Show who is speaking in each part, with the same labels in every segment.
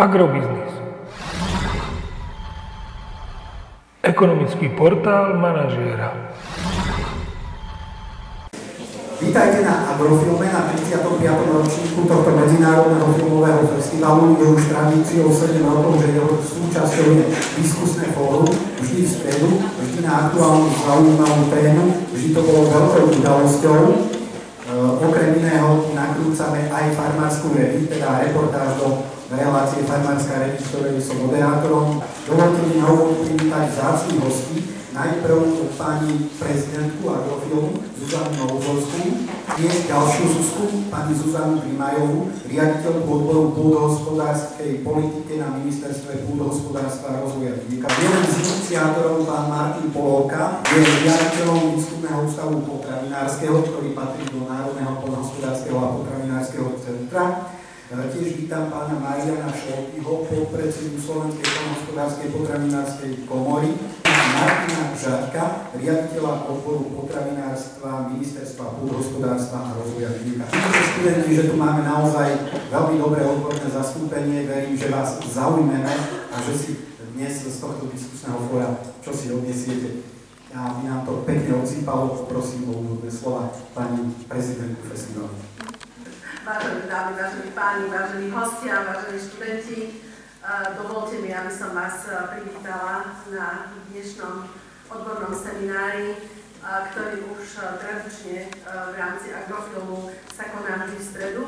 Speaker 1: Agrobiznis. Ekonomický portál manažéra.
Speaker 2: Vítajte na Agrofilme na 35. ročníku tohto medzinárodného filmového festivalu. Je už tradíciou 7 rokov, že jeho súčasťou je diskusné fórum, vždy v stredu, vždy na aktuálnu zaujímavú tému. Vždy to bolo veľkou udalosťou. E, okrem iného nakrúcame aj farmárskú reví, teda reportáž do relácie Farmárska reví, ktorej som moderátorom. Dovolte mi na úvod privítať vzácných hostí, najprv pani prezidentku Agrofilmu Zuzanu Novozorskú, tiež ďalšiu Zuzku, pani Zuzanu Grimajovú, riaditeľku odboru pôdohospodárskej politike na ministerstve pôdohospodárstva a rozvoja vidieka. Jeden z iniciátorov, pán Martin Polovka, je riaditeľom výskumného ústavu potravinárskeho, ktorý patrí do Národného pôdohospodárskeho a potravinárskeho centra. Tiež vítam pána Mariana Šoltyho, podpredsedu Slovenskej poľnohospodárskej potravinárskej komory, Martina Žarka, riaditeľa odboru potravinárstva Ministerstva pôdohospodárstva a rozvoja vidieka. Vidíte študenti, že tu máme naozaj veľmi dobré odborné zastúpenie, verím, že vás zaujmeme a že si dnes z tohto diskusného fóra čo si odniesiete. A by nám to pekne odsýpalo, poprosím o úvodné slova pani prezidentku festivalu.
Speaker 3: Vážení dámy, vážení páni, vážení hostia, vážení študenti, dovolte mi, aby som vás privítala na dnešnom odbornom seminári, ktorý už tradične v rámci agrofilmu sa koná vždy v stredu.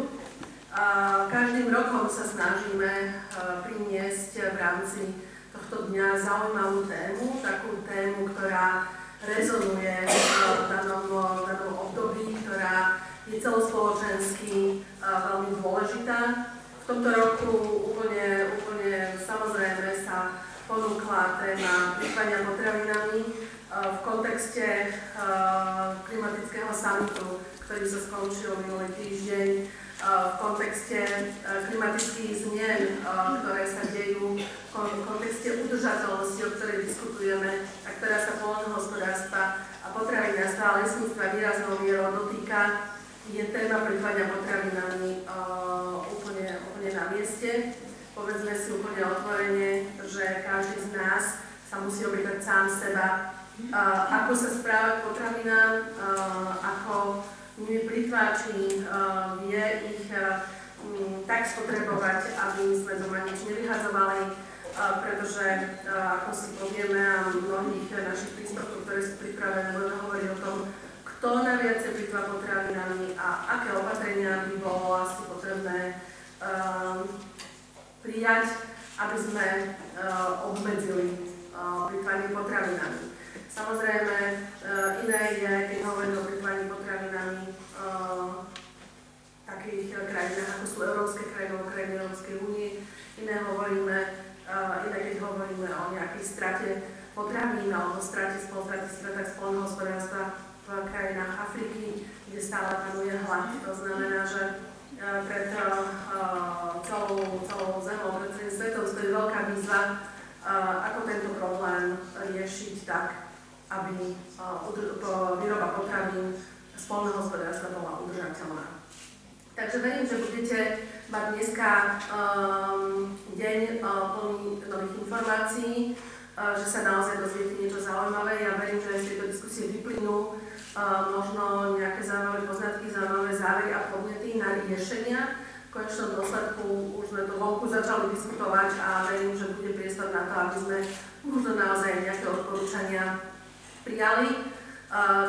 Speaker 3: Každým rokom sa snažíme priniesť v rámci tohto dňa zaujímavú tému, takú tému, ktorá rezonuje v danom, v danom období, ktorá je celospoločensky veľmi dôležitá. V tomto roku úplne, úplne samozrejme sa ponúkla téma plýtvania potravinami v kontexte klimatického samitu, ktorý sa skončil minulý týždeň, v kontexte klimatických zmien, ktoré sa dejú, v kontexte udržateľnosti, o ktorej diskutujeme a ktorá sa poľnohospodárstva a potravinárstva a lesníctva výraznou mierou dotýka je téma plýtvania potravinami úplne, úplne na mieste. Povedzme si úplne otvorene, že každý z nás sa musí opýtať sám seba, ako sa správať potravinám, uh, ako nimi plýtváči uh, vie ich tak spotrebovať, aby sme doma nič nevyhadzovali, pretože, ako si povieme, a mnohých našich príspevkov, ktoré sú pripravené, budeme hovoriť o tom, kto najviac plýtva potravinami a aké opatrenia by bolo asi potrebné um, prijať, aby sme uh, obmedzili uh, plýtvanie potravinami. Samozrejme, uh, iné je, keď hovoríme o plýtvaní potravinami uh, takých krajinách, ako sú európske krajiny, krajiny Európskej únie, iné hovoríme, uh, iné keď hovoríme o nejakej strate potravín alebo strate, strate, strate spolnohospodárstva v krajinách Afriky, kde stále panuje hlad. To znamená, že e, pred e, celou, celou zemou, pred celým svetom stojí veľká výzva, e, ako tento problém riešiť tak, aby výroba potravín spolnohospodárstva bola udržateľná. Takže verím, že budete mať dneska um, deň plný nových informácií, uh, že sa naozaj dozviete niečo zaujímavé. Ja verím, že z tejto diskusie vyplynú možno nejaké zaujímavé poznatky, zaujímavé závery a podnety na riešenia. V konečnom dôsledku už sme to vonku začali diskutovať a verím, že bude priestor na to, aby sme možno naozaj nejaké odporúčania prijali,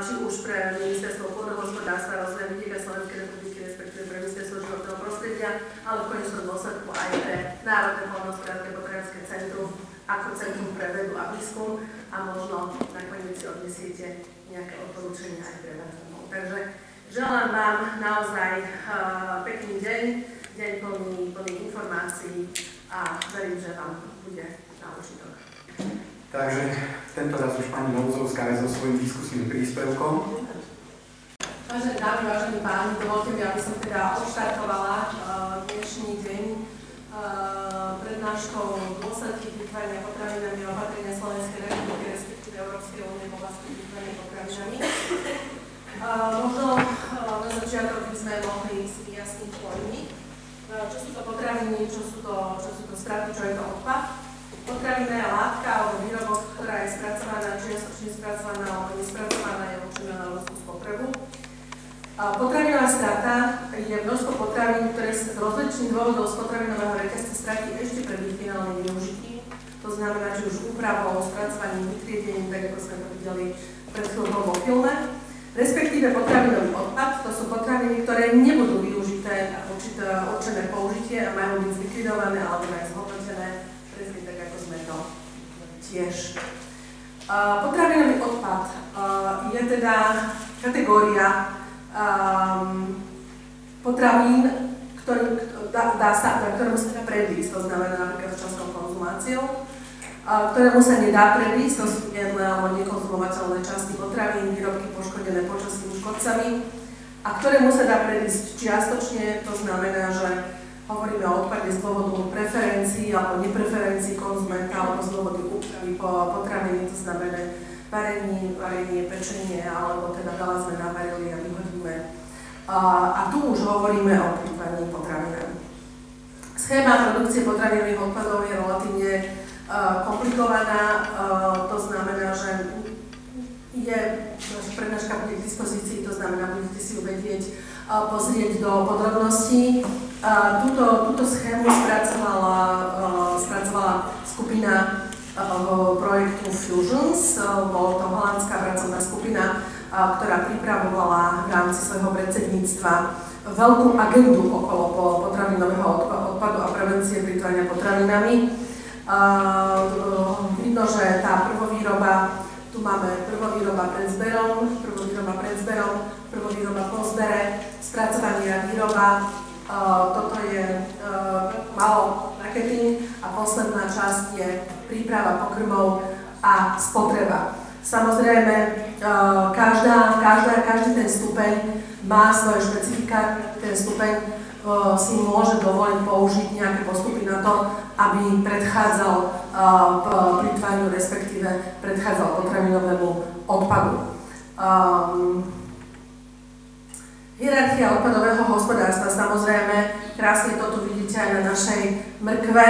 Speaker 3: či už pre Ministerstvo pôdohospodárstva, rozvoja vidieka Slovenskej republiky, respektíve pre Ministerstvo životného prostredia, ale v konečnom dôsledku aj pre Národné poľnohospodárske potravinské centrum ako Centrum pre vedu a výskum a možno nakoniec si odnesiete nejaké odporúčania aj pre vás domov. Takže želám vám naozaj uh, pekný deň, deň plný, plný informácií a verím, že vám bude na užitok.
Speaker 2: Takže tento raz už pani Novozovská so svojím diskusným príspevkom.
Speaker 3: Vážené dámy, vážení páni, dovolte mi, aby som teda odštartovala uh, dnešný deň uh, prednáškou dôsledky vytvárania potravinami opatrenia Slovenskej republiky, respektíve Európskej únie v oblasti vytvárania potravinami. Možno uh, na začiatok by sme mohli si vyjasniť pojmy. čo sú to potraviny, čo sú to, čo sú to straty, čo je to odpad. Potravina je látka alebo výrobok, ktorá je spracovaná, čiastočne spracovaná alebo nespracovaná, je určená na ľudskú spotrebu. Potravinová strata je množstvo potravín, ktoré sa z rozličných dôvodov z potravinového reťazca stratí ešte pred ich finálnym využitím. To znamená, či už úpravou, spracovaním, vytriedením, tak ako sme to videli pred chvíľou vo filme. Respektíve potravinový odpad, to sú potraviny, ktoré nebudú využité a určené použitie a majú byť zlikvidované alebo aj zhodnotené, presne tak, ako sme to tiež. Potravinový odpad je teda kategória potravín, ktorý, dá, dá sa, ktorému sa predísť, to znamená napríklad častou konzumáciou, ktorému sa nedá predísť, to sú jedné alebo nekonzumovateľné časti potravín, výrobky poškodené počasnými škodcami, a ktorému sa dá predísť čiastočne, to znamená, že hovoríme o odpade z dôvodu preferencií alebo nepreferencií konzumenta alebo z dôvodu úpravy potraviny, to znamená varenie, varenie, pečenie alebo teda veľa sme navarili a vyhodíme. A, a tu už hovoríme o plýtvaní potravinami. Schéma produkcie potravinových odpadov je relatívne komplikovaná, to znamená, že je, prednáška bude k dispozícii, to znamená, budete si ju vedieť pozrieť do podrobností. Túto, túto schému spracovala, spracovala skupina projektu Fusions, bol to holandská pracovná skupina, ktorá pripravovala v rámci svojho predsedníctva veľkú agendu okolo potravinového odpadu a prevencie plýtvania potravinami. Vidno, že tá prvovýroba, tu máme prvovýroba pred zberom, prvovýroba pred zberom, prvovýroba po zbere, spracovanie a výroba, toto je malo marketing a posledná časť je príprava pokrmov a spotreba. Samozrejme, každá, každá, každý ten stupeň má svoje špecifika, ten stupeň si môže dovoliť použiť nejaké postupy na to, aby predchádzal plýtvaniu, respektíve predchádzal potravinovému odpadu. Um, hierarchia odpadového hospodárstva, samozrejme, krásne to tu vidíte aj na našej mrkve.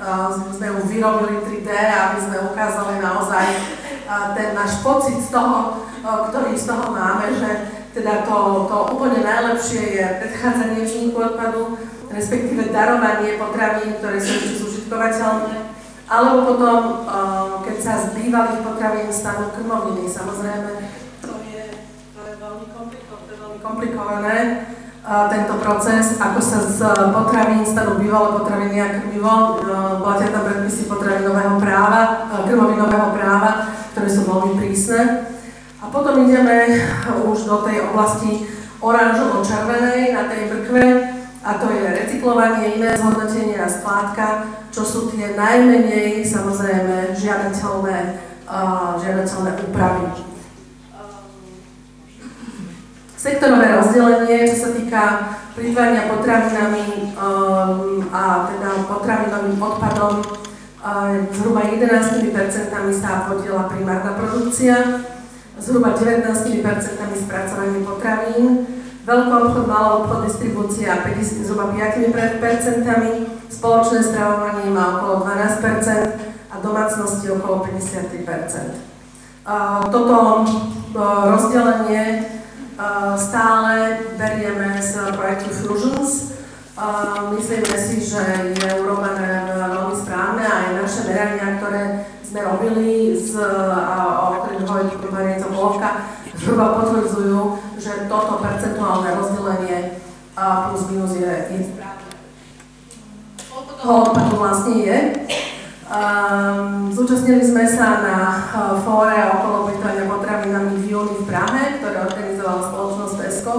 Speaker 3: Uh, sme ju vyrobili 3D, aby sme ukázali naozaj ten náš pocit z toho, uh, ktorý z toho máme, že teda to, to úplne najlepšie je predchádzanie vzniku odpadu, respektíve darovanie potravín, ktoré sú ešte zužitkovateľné, alebo potom, uh, keď sa z bývalých potravín stanú krmoviny, samozrejme, to je, to je veľmi, komplikované, veľmi komplikované uh, tento proces, ako sa z potravín stanú bývalé potraviny a krmivo, uh, platia tam predpisy potravinového práva, krmovinového práva, ktoré sú veľmi prísne. Potom ideme už do tej oblasti oranžovo-červenej na tej brkve a to je recyklovanie, iné zhodnotenie a skládka, čo sú tie najmenej samozrejme žiadateľné, uh, žiadateľné úpravy. Sektorové rozdelenie, čo sa týka plýtvania potravinami um, a teda potravinovým odpadom, uh, zhruba 11% sa podiela primárna produkcia, zhruba 19% spracovanie potravín, veľký obchod, malý obchod, distribúcia 50, zhruba 5%, spoločné stravovanie má okolo 12% a domácnosti okolo 53%. Toto rozdelenie stále berieme z projektu Fusions. Myslíme si, že je urobené veľmi správne a aj naše merania, ktoré sme robili, z, a, to polovka, zhruba potvrdzujú, že toto percentuálne rozdelenie a plus minus je, je správne. Odpadu vlastne je. Um, zúčastnili sme sa na uh, fóre okolo plýtvania potravinami v júni v Prahe, ktoré organizovala spoločnosť Tesco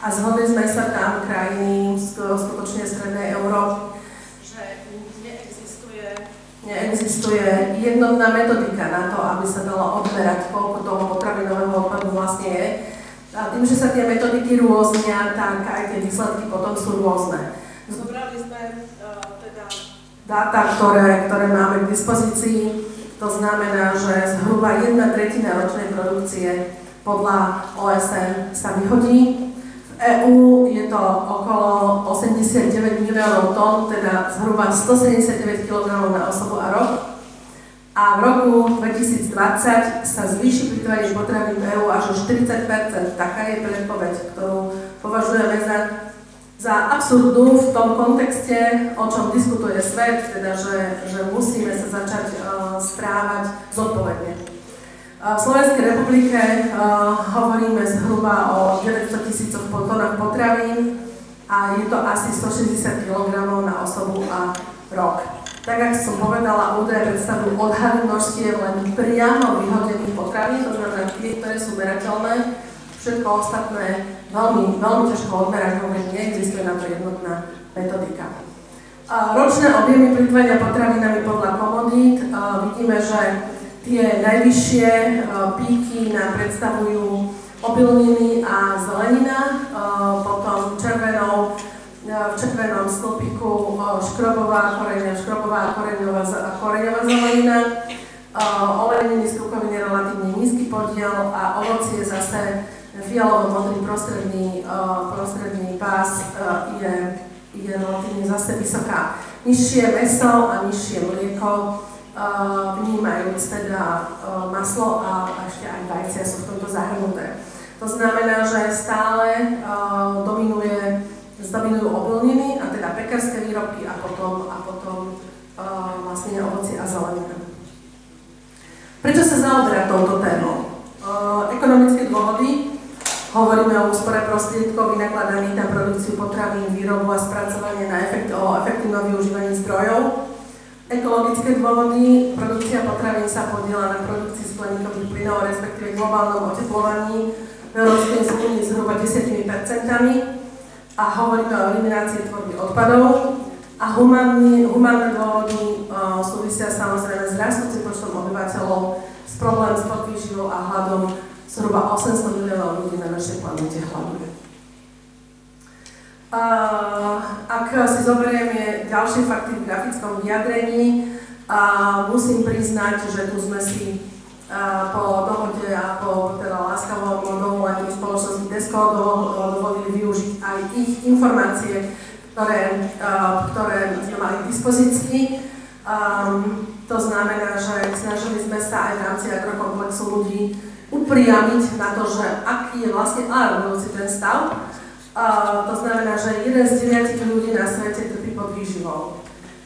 Speaker 3: a zhodli sme sa tam krajiny skutočne strednej Európy neexistuje jednotná metodika na to, aby sa dalo odmerať, koľko toho potravinového odpadu vlastne je. A tým, že sa tie metodiky rôznia, tak aj tie výsledky potom sú rôzne. Zobrali sme uh, teda dáta, ktoré, ktoré máme k dispozícii. To znamená, že zhruba jedna tretina ročnej produkcie podľa OSN sa vyhodí. EÚ je to okolo 89 miliónov tón, teda zhruba 179 kg na osobu a rok. A v roku 2020 sa zvýši plýtvanie potravín EÚ až o 40% Taká je predpoveď, ktorú považujeme za, za absurdnú v tom kontexte, o čom diskutuje svet, teda že, že musíme sa začať uh, správať zodpovedne. V Slovenskej republike uh, hovoríme zhruba o 900 tisícoch tónach potravín a je to asi 160 kg na osobu a rok. Tak ako som povedala, údaje predstavujú odhady množstiev len priamo vyhodených potravín, to znamená tie, ktoré sú merateľné. Všetko ostatné veľmi, veľmi ťažko odmerať, hovorím, neexistuje na to jednotná metodika. Ročné objemy plýtvania potravinami podľa komodít. Vidíme, že Tie najvyššie uh, píky nám predstavujú obilniny a zelenina, uh, potom červenou, uh, v červenom stĺpiku škrobová koreňa, škrobová koreňová, koreňová zelenina, oleniny z krukoviny relatívne nízky podiel a ovocie zase fialovo-modrý prostredný, prostredný pás je, je relatívne zase vysoká. Nižšie meso a nižšie mlieko vnímajúc teda maslo a ešte aj vajcia sú v tomto zahrnuté. To znamená, že stále dominuje, zdominujú obilniny a teda pekárske výrobky a potom, a potom vlastne ovoci a zelenina. Prečo sa zaoberá touto témou? Ekonomické dôvody, Hovoríme o úspore prostriedkov vynakladaných na produkciu potravín, výrobu a spracovanie na efekt, o efektívnom využívaní zdrojov, Ekologické dôvody, produkcia potravín sa podiela na produkcii skleníkových plynov, respektíve globálnom oteplovaní v Európskej únii zhruba 10% a hovoríme o eliminácii tvorby odpadov. A humánne, humánne dôvody uh, súvisia samozrejme s rastúcim počtom obyvateľov, s problém s podvýživou a hladom. Zhruba 800 miliónov ľudí na našej planete hľaduje. Ak si zoberieme ďalšie fakty v grafickom vyjadrení, musím priznať, že tu sme si po dohode a po teda láskavom dovolení spoločnosti Desko dovolili využiť aj ich informácie, ktoré, ktoré sme mali k dispozícii. To znamená, že snažili sme sa aj v rámci agrokomplexu ľudí upriamiť na to, že aký je vlastne alarmujúci ten stav to znamená, že jeden z deviatich ľudí na svete trpí pod výživou.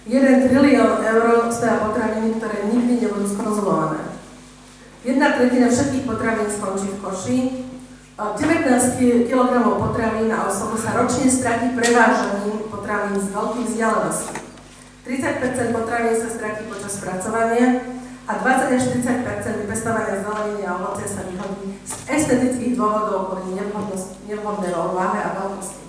Speaker 3: 1 trilión eur stoja potraviny, ktoré nikdy nebudú skonzumované. Jedna tretina všetkých potravín skončí v koši. 19 kg potravín na osobu sa ročne stratí prevážaním potravín z veľkých vzdialeností. 30 potravín sa stratí počas spracovania a 20 až 30 vypestovania zeleniny a ovocia sa vyhodí z estetických dôvodov kvôli nevhodnej váhe a veľkosti.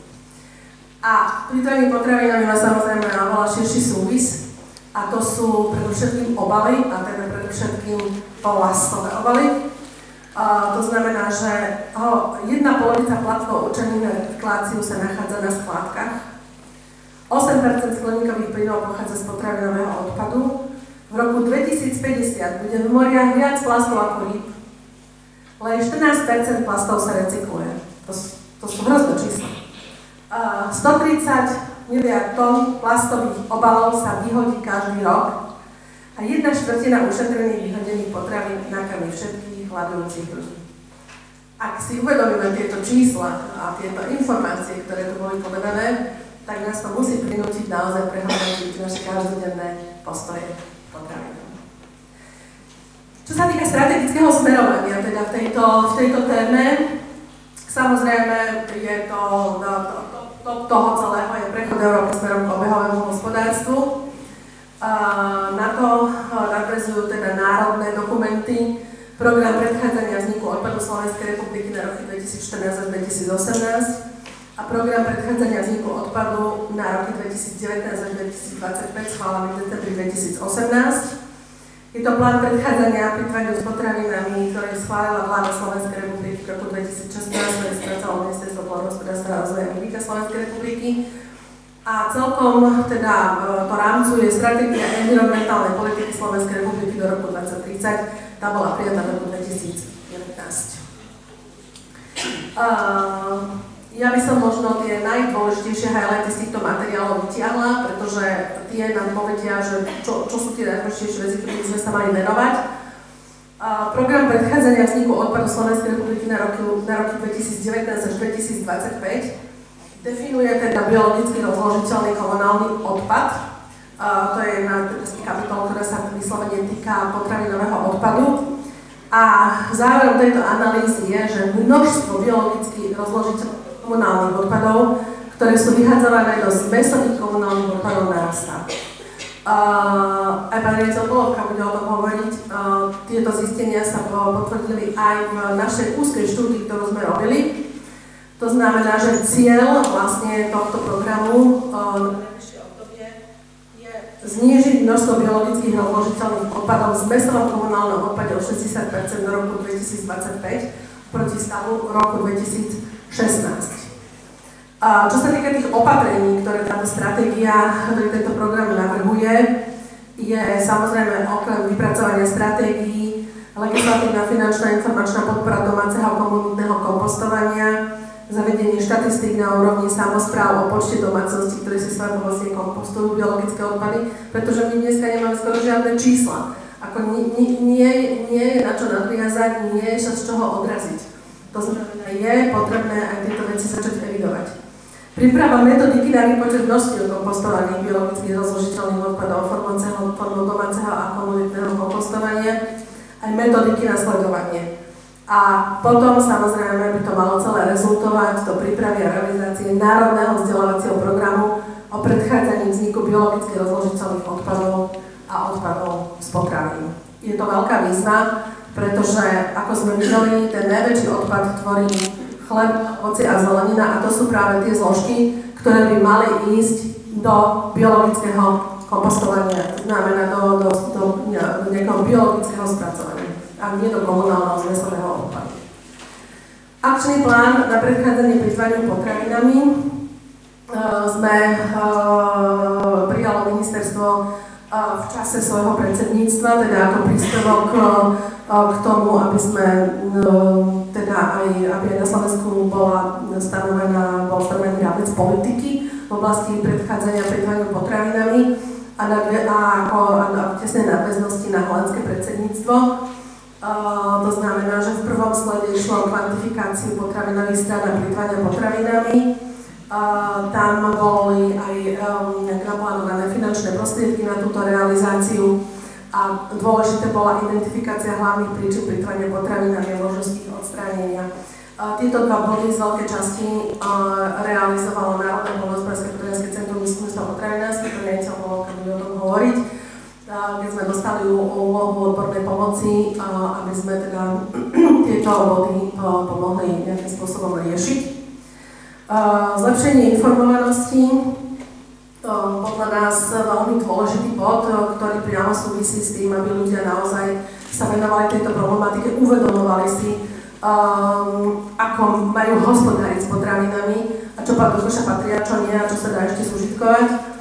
Speaker 3: A plýtvanie potravinami má samozrejme oveľa širší súvis a to sú predovšetkým obaly, a teda predovšetkým plastové obaly. A to znamená, že jedna polovica platkov určených na recykláciu sa nachádza na skládkach, 8% skleníkových plynov pochádza z potravinového odpadu, v roku 2050 bude v moriach viac plastov ako rýb. Len 14% plastov sa recykluje. To, to sú hrozné čísla. Uh, 130 miliard tón plastových obalov sa vyhodí každý rok a jedna štvrtina ušetrených vyhodených potravín nakrmi všetkých hľadujúcich ľudí. Ak si uvedomíme tieto čísla a tieto informácie, ktoré tu boli povedané, tak nás to musí prinútiť naozaj prehodnotiť naše každodenné postoje Čo sa týka strategického smerovania teda v tejto, v tejto téme, samozrejme je to, to, to, to toho celého je prechod Európy smerom k obehovému hospodárstvu. A na to nadvezujú teda národné dokumenty, program predchádzania vzniku odpadu Slovenskej republiky na roky 2014 až 2018, a program predchádzania vzniku odpadu na roky 2019 až 2025 schválený v decembri 2018. Je to plán predchádzania plýtvaniu s potravinami, ktorý schválila vláda Slovenskej republiky v roku 2016, ktorý spracovalo Ministerstvo pôdohospodárstva a rozvoja Republika Slovenskej republiky. A celkom teda e, to rámcuje stratégia environmentálnej politiky Slovenskej republiky do roku 2030. Tá bola prijatá v roku 2019. Uh, Ja by som možno tie najdôležitejšie highlighty z týchto materiálov vytiahla, pretože tie nám povedia, že čo, čo sú tie najdôležitejšie veci, ktoré by sme sa mali venovať. Program predchádzania vzniku odpadu Slovenskej republiky na roky, na roky 2019 až 2025 definuje teda biologicky rozložiteľný komunálny odpad. A to je na kapitol, ktorá sa vyslovene týka potravinového odpadu. A záverom tejto analýzy je, že množstvo biologicky rozložiteľných komunálnych odpadov, ktoré sú vyhadzované do zmesových komunálnych odpadov narastá. Uh, aj pán riaditeľ Polovka bude o tom hovoriť. Uh, tieto zistenia sa potvrdili aj v našej úzkej štúdii, ktorú sme robili. To znamená, že cieľ vlastne tohto programu uh, znížiť množstvo biologických rozložiteľných odpadov z mesovom komunálnom odpade o 60 do roku 2025 proti stavu roku 2000 16. A čo sa týka tých opatrení, ktoré táto stratégia, ktorý tento program navrhuje, je samozrejme okrem vypracovania stratégií, legislatívna finančná informačná podpora domáceho komunitného kompostovania, zavedenie štatistík na úrovni samozpráv o počte domácností, ktoré si svojho vlastne kompostujú biologické odpady, pretože my dneska nemáme skoro žiadne čísla. Ako nie, nie, nie je na čo nadviazať, nie je sa z čoho odraziť. To znamená, je potrebné aj tieto veci začať evidovať. Príprava metodiky na výpočet množstiev kompostovaných biologicky rozložiteľných odpadov formou domáceho a komunitného kompostovania, aj metodiky na sledovanie. A potom samozrejme by to malo celé rezultovať do prípravy a realizácie národného vzdelávacieho programu o predchádzaní vzniku biologicky rozložiteľných odpadov a odpadov z potravín. Je to veľká výzva, pretože, ako sme videli, ten najväčší odpad tvorí chleb, ovocie a zelenina a to sú práve tie zložky, ktoré by mali ísť do biologického kompostovania, to znamená do, do, do, do nejakého biologického spracovania a nie do komunálneho zmesového odpadu. Akčný plán na predchádzanie plýtvaniu potravinami uh, sme uh, prijalo ministerstvo uh, v čase svojho predsedníctva, teda ako príspevok k tomu, aby sme teda aj, aby aj na Slovensku bola stanovená, bol stanovený rámec politiky v oblasti predchádzania predchádzania potravinami a, na, a ako a na tesnej nadväznosti na holandské predsedníctvo. To znamená, že v prvom slede išlo o kvantifikáciu potravinových strán a plýtvania potravinami. Tam boli aj um, naplánované finančné prostriedky na túto realizáciu a dôležité bola identifikácia hlavných príčin plitvania potravinami a možností ich odstránenia. Tieto dva body z veľkej časti realizovalo Národné poľnohospodárske potravinské centrum výskumstva potravinárske, ktoré riaditeľ Volovka bude o tom hovoriť, keď sme dostali úlohu odbornej pomoci, aby sme teda tieto body pomohli nejakým spôsobom riešiť. Zlepšenie informovanosti podľa nás veľmi dôležitý bod, ktorý priamo súvisí s tým, aby ľudia naozaj sa venovali tejto problematike, uvedomovali si, um, ako majú hospodáriť s potravinami a čo do koša patria, čo nie a čo sa dá ešte zužitkovať.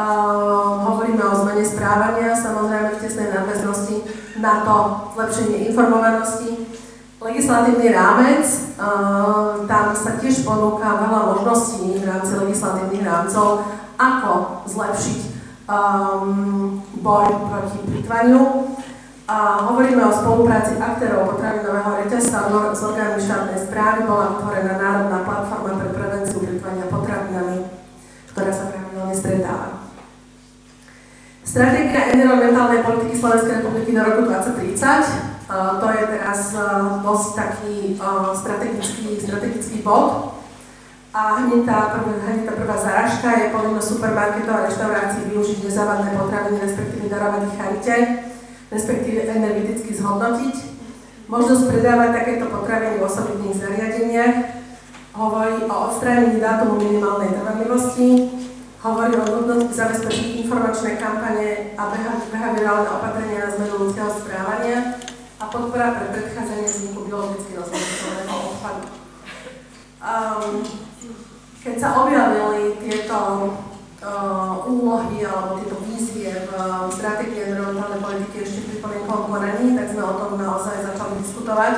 Speaker 3: Uh, hovoríme o zmene správania, samozrejme v tesnej nadväznosti na to zlepšenie informovanosti. Legislatívny rámec, uh, tam sa tiež ponúka veľa možností v rámci legislatívnych rámcov, ako zlepšiť um, boj proti plýtvaniu. A hovoríme o spolupráci aktérov potravinového reťazca s orgánmi štátnej správy. Bola vytvorená národná platforma pre prevenciu plýtvania potravinami, ktorá sa pravidelne stretáva. Stratégia environmentálnej politiky Slovenskej republiky do roku 2030. Uh, to je teraz dosť taký strategický, strategický bod. A hneď tá, prvá, hneď tá prvá záražka je povinnosť supermarketov a reštaurácií využiť nezávadné potraviny, respektíve darovať ich charite, respektíve energeticky zhodnotiť. Možnosť predávať takéto potraviny v osobitných zariadeniach, hovorí o odstránení dátumu minimálnej trvanlivosti, hovorí o nutnosti zabezpečiť informačné kampane a behaviorálne opatrenia na zmenu ľudského správania a podpora pre predchádzanie vzniku biologicky rozhodnutelného odpadu. Um, keď sa objavili tieto uh, úlohy alebo tieto vízie v uh, stratégii environmentálnej politiky ešte pri plnenkovom konaní, tak sme o tom naozaj začali diskutovať.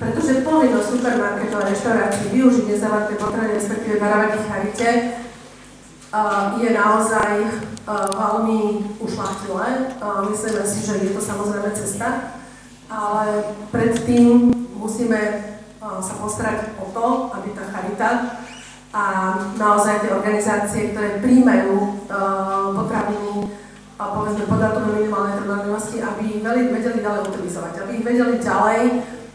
Speaker 3: pretože povinnosť supermarketov a reštaurácií využiť nezávadné potraviny, respektíve varovať ich charite, je naozaj veľmi ušlachtilé. Myslíme si, že je to samozrejme cesta, ale predtým musíme sa postarať o to, aby tá charita a naozaj tie organizácie, ktoré príjmajú potraviny a povedzme podatové minimálnej trvanlivosti, aby ich vedeli ďalej utilizovať, aby ich vedeli ďalej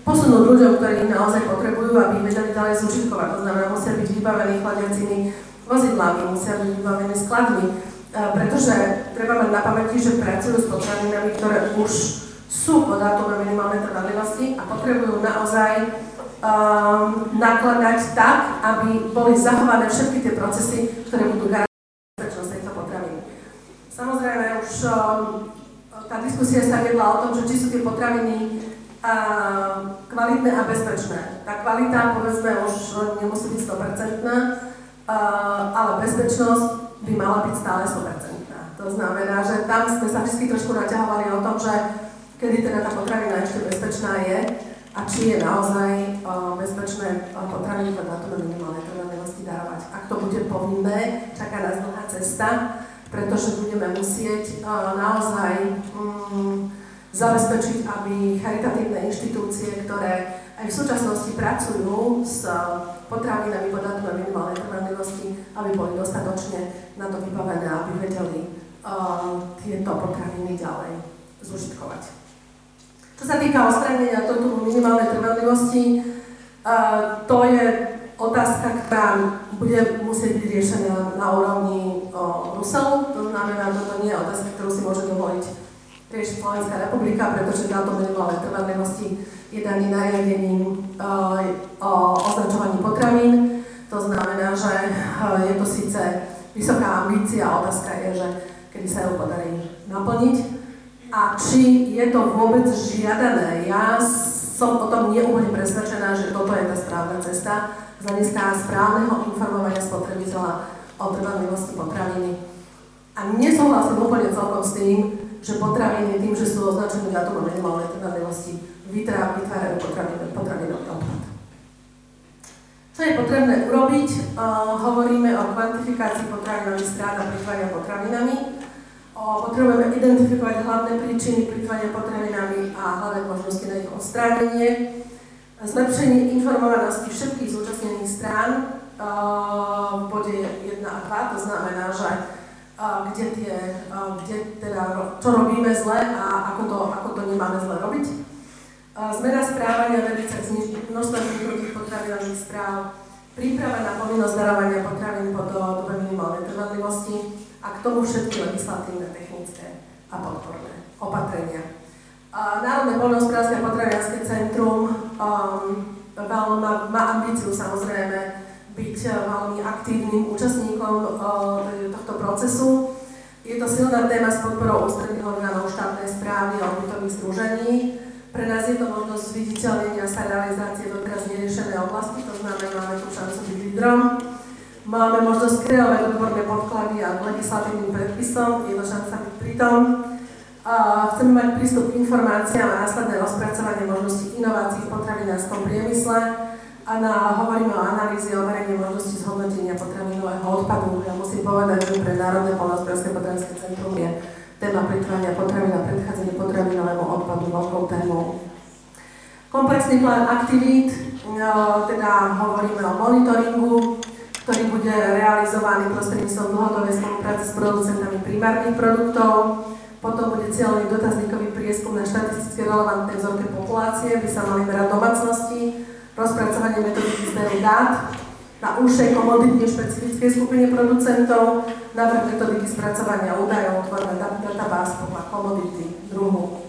Speaker 3: posunúť ľuďom, ktorí ich naozaj potrebujú, aby ich vedeli ďalej zúžitkovať. To znamená, musia byť vybavení chladiacimi vozidlami, musia byť vybavení skladmi, pretože treba mať na pamäti, že pracujú s potravinami, ktoré už sú pod dátumom minimálnej trvanlivosti a potrebujú naozaj um, nakladať tak, aby boli zachované všetky tie procesy, ktoré budú garantovať Samozrejme, už um, tá diskusia sa vedla o tom, že či sú tie potraviny uh, kvalitné a bezpečné. Tá kvalita, povedzme, už nemusí byť 100%, uh, ale bezpečnosť by mala byť stále 100%. To znamená, že tam sme sa vždy trošku naťahovali o tom, že kedy teda tá potravina ešte bezpečná je a či je naozaj uh, bezpečné uh, potraviny pod dátumom minimálnej trvanlivosti darovať. Ak to bude povinné, čaká nás dlhá cesta pretože budeme musieť naozaj um, zabezpečiť, aby charitatívne inštitúcie, ktoré aj v súčasnosti pracujú s potravinami podatné minimálnej trvanlivosti, aby boli dostatočne na to vybavené, aby vedeli uh, tieto potraviny ďalej zužitkovať. Čo sa týka odstránenia toto minimálnej trvanlivosti, uh, to je otázka, ktorá bude musieť byť riešená na úrovni Bruselu. To znamená, že to nie je otázka, ktorú si môže dovoliť riešiť Slovenská republika, pretože táto minimálnej trvanlivosti je daný nariadením o označovaní potravín. To znamená, že je to síce vysoká ambícia, otázka je, že kedy sa ju podarí naplniť a či je to vôbec žiadané. Ja som o tom neúplne presvedčená, že toto je tá správna cesta z hľadiska správneho informovania spotrebiteľa o trvanlivosti potraviny. A nesúhlasím úplne celkom s tým, že potraviny tým, že sú označené datumom minimálnej trvanlivosti, vytvárajú potravinový odpad. Čo je potrebné urobiť? Uh, hovoríme o kvantifikácii potravinových strát a plitvania potravinami. Uh, potrebujeme identifikovať hlavné príčiny plitvania potravinami a hľadať možnosti na ich odstránenie zlepšenie informovanosti všetkých zúčastnených strán v bode 1 a 2, to znamená, že kde, tie, kde teda, čo robíme zle a ako to, ako to nemáme zle robiť. Zmena správania vedie sa k množstvo vzniknutých potravinových správ, príprava na povinnosť darovania potravín po dobe minimálnej trvanlivosti a k tomu všetky legislatívne, technické a podporné opatrenia. Národné poľnohospodárske potravinárske centrum um, má, má ambíciu samozrejme byť veľmi aktívnym účastníkom uh, tohto procesu. Je to silná téma s podporou ústredných orgánov štátnej správy a odbytových združení. Pre nás je to možnosť zviditeľnenia sa realizácie doteraz neriešenej oblasti, to znamená, máme tu šancu byť lídrom. Máme možnosť kreovať odborné podklady a legislatívnym predpisom, je to šanca byť pritom Chceme mať prístup k informáciám a následné rozpracovanie možností inovácií v potravinárskom priemysle a na, hovoríme o analýze a overení možnosti zhodnotenia potravinového odpadu. Ja musím povedať, že pre Národné polnospodárske potravinské centrum je téma plitvania potravín a predchádzanie potravinovému odpadu veľkou témou. Komplexný plán aktivít, no, teda hovoríme o monitoringu, ktorý bude realizovaný prostredníctvom dlhodobej spolupráce s producentami primárnych produktov, potom bude cieľný dotazníkový prieskum na štatisticky relevantné vzorke populácie, by sa mali merať domácnosti, rozpracovanie metodiky zberu dát na úšej komoditne špecifickej skupine producentov, návrh metodiky spracovania údajov, tvorba databáz podľa komodity druhu.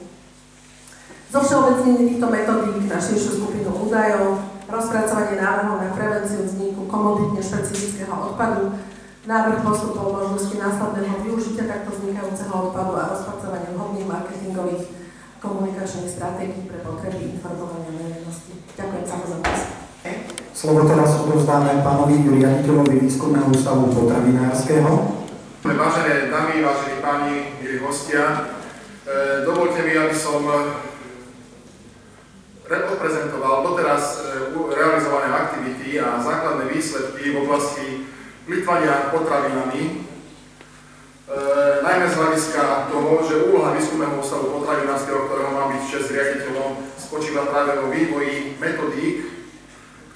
Speaker 3: Zo všeobecnení týchto metodík na širšiu skupinu údajov, rozpracovanie návrhov na prevenciu vzniku komoditne špecifického odpadu, návrh postupov možnosti následného využitia takto vznikajúceho odpadu a rozpracovania vhodných marketingových komunikačných stratégií pre potreby informovania verejnosti. Ďakujem za pozornosť.
Speaker 2: Slovo teraz odovzdáme pánovi riaditeľovi výskumného ústavu potravinárskeho.
Speaker 4: Vážené dámy, vážení páni, milí hostia, e, dovolte mi, aby som reprezentoval doteraz e, realizované aktivity a základné výsledky v oblasti plitvania potravinami, e, najmä z hľadiska toho, že úloha výskumného ústavu potravinárskeho, ktorého mám byť čest riaditeľom, spočíva práve vo vývoji metodík,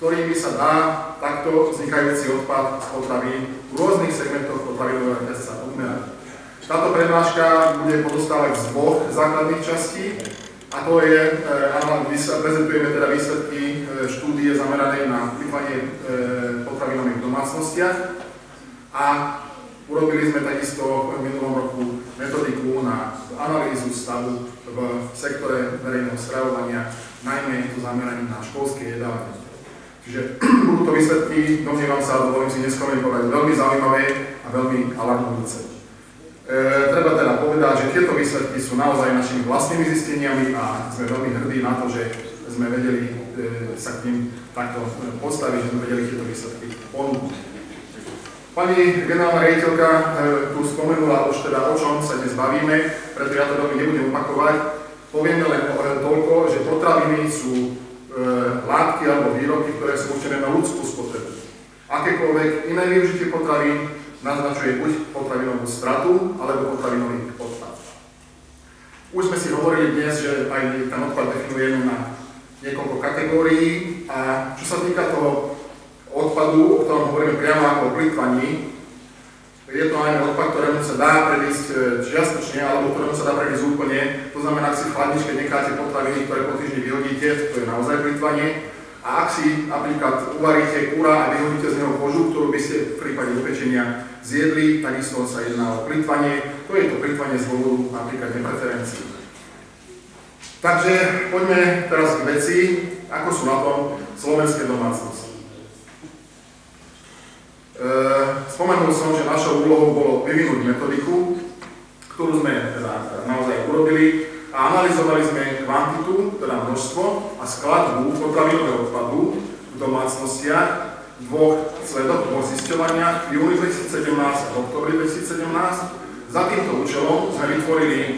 Speaker 4: ktorými sa dá takto vznikajúci odpad z potravín v rôznych segmentoch potravinového reťazca umerať. Táto prednáška bude pozostávať z dvoch základných častí. A to je, e, prezentujeme teda výsledky e, štúdie zameranej na plýtvanie e, potravinami v domácnostiach a urobili sme takisto v minulom roku metodiku na analýzu stavu v sektore verejného stravovania, najmä to zameraním na školské jedálne. Čiže budú to výsledky, domnievam sa, dovolím si neskomentovať, veľmi zaujímavé a veľmi alarmujúce. E, treba teda povedať, že tieto výsledky sú naozaj našimi vlastnými zisteniami a sme veľmi hrdí na to, že sme vedeli e, sa k ním takto postaviť, že sme vedeli tieto výsledky ponúknuť. Pani generálna rejiteľka e, tu spomenula už teda o čom sa dnes bavíme, preto ja to veľmi nebudem opakovať. Povieme len toľko, že potraviny sú e, látky alebo výrobky, ktoré sú určené na ľudskú spotrebu. Akékoľvek iné využitie potravín naznačuje buď potravinovú stratu, alebo potravinový odpad. Už sme si hovorili dnes, že aj ten odpad definujeme na niekoľko kategórií a čo sa týka toho odpadu, o ktorom hovoríme priamo ako o plýtvaní, je to aj odpad, ktorému sa dá predísť e, čiastočne, alebo ktorému sa dá predísť úplne. To znamená, ak si v chladničke necháte potraviny, ktoré po týždni vyhodíte, to je naozaj plýtvanie. A ak si napríklad uvaríte kúra a vyhodíte z neho kožu, ktorú by ste v prípade upečenia zjedli, takisto sa jedná o plýtvanie, to je to plýtvanie z dôvodu napríklad nepreferencií. Takže poďme teraz k veci, ako sú na tom slovenské domácnosti. E, spomenul som, že našou úlohou bolo vyvinúť metodiku, ktorú sme teda naozaj urobili a analyzovali sme kvantitu, teda množstvo a skladbu potravinového odpadu v domácnostiach dvoch sledok, dvoch zisťovania v júni 2017 a v oktobri 2017. Za týmto účelom sme vytvorili e,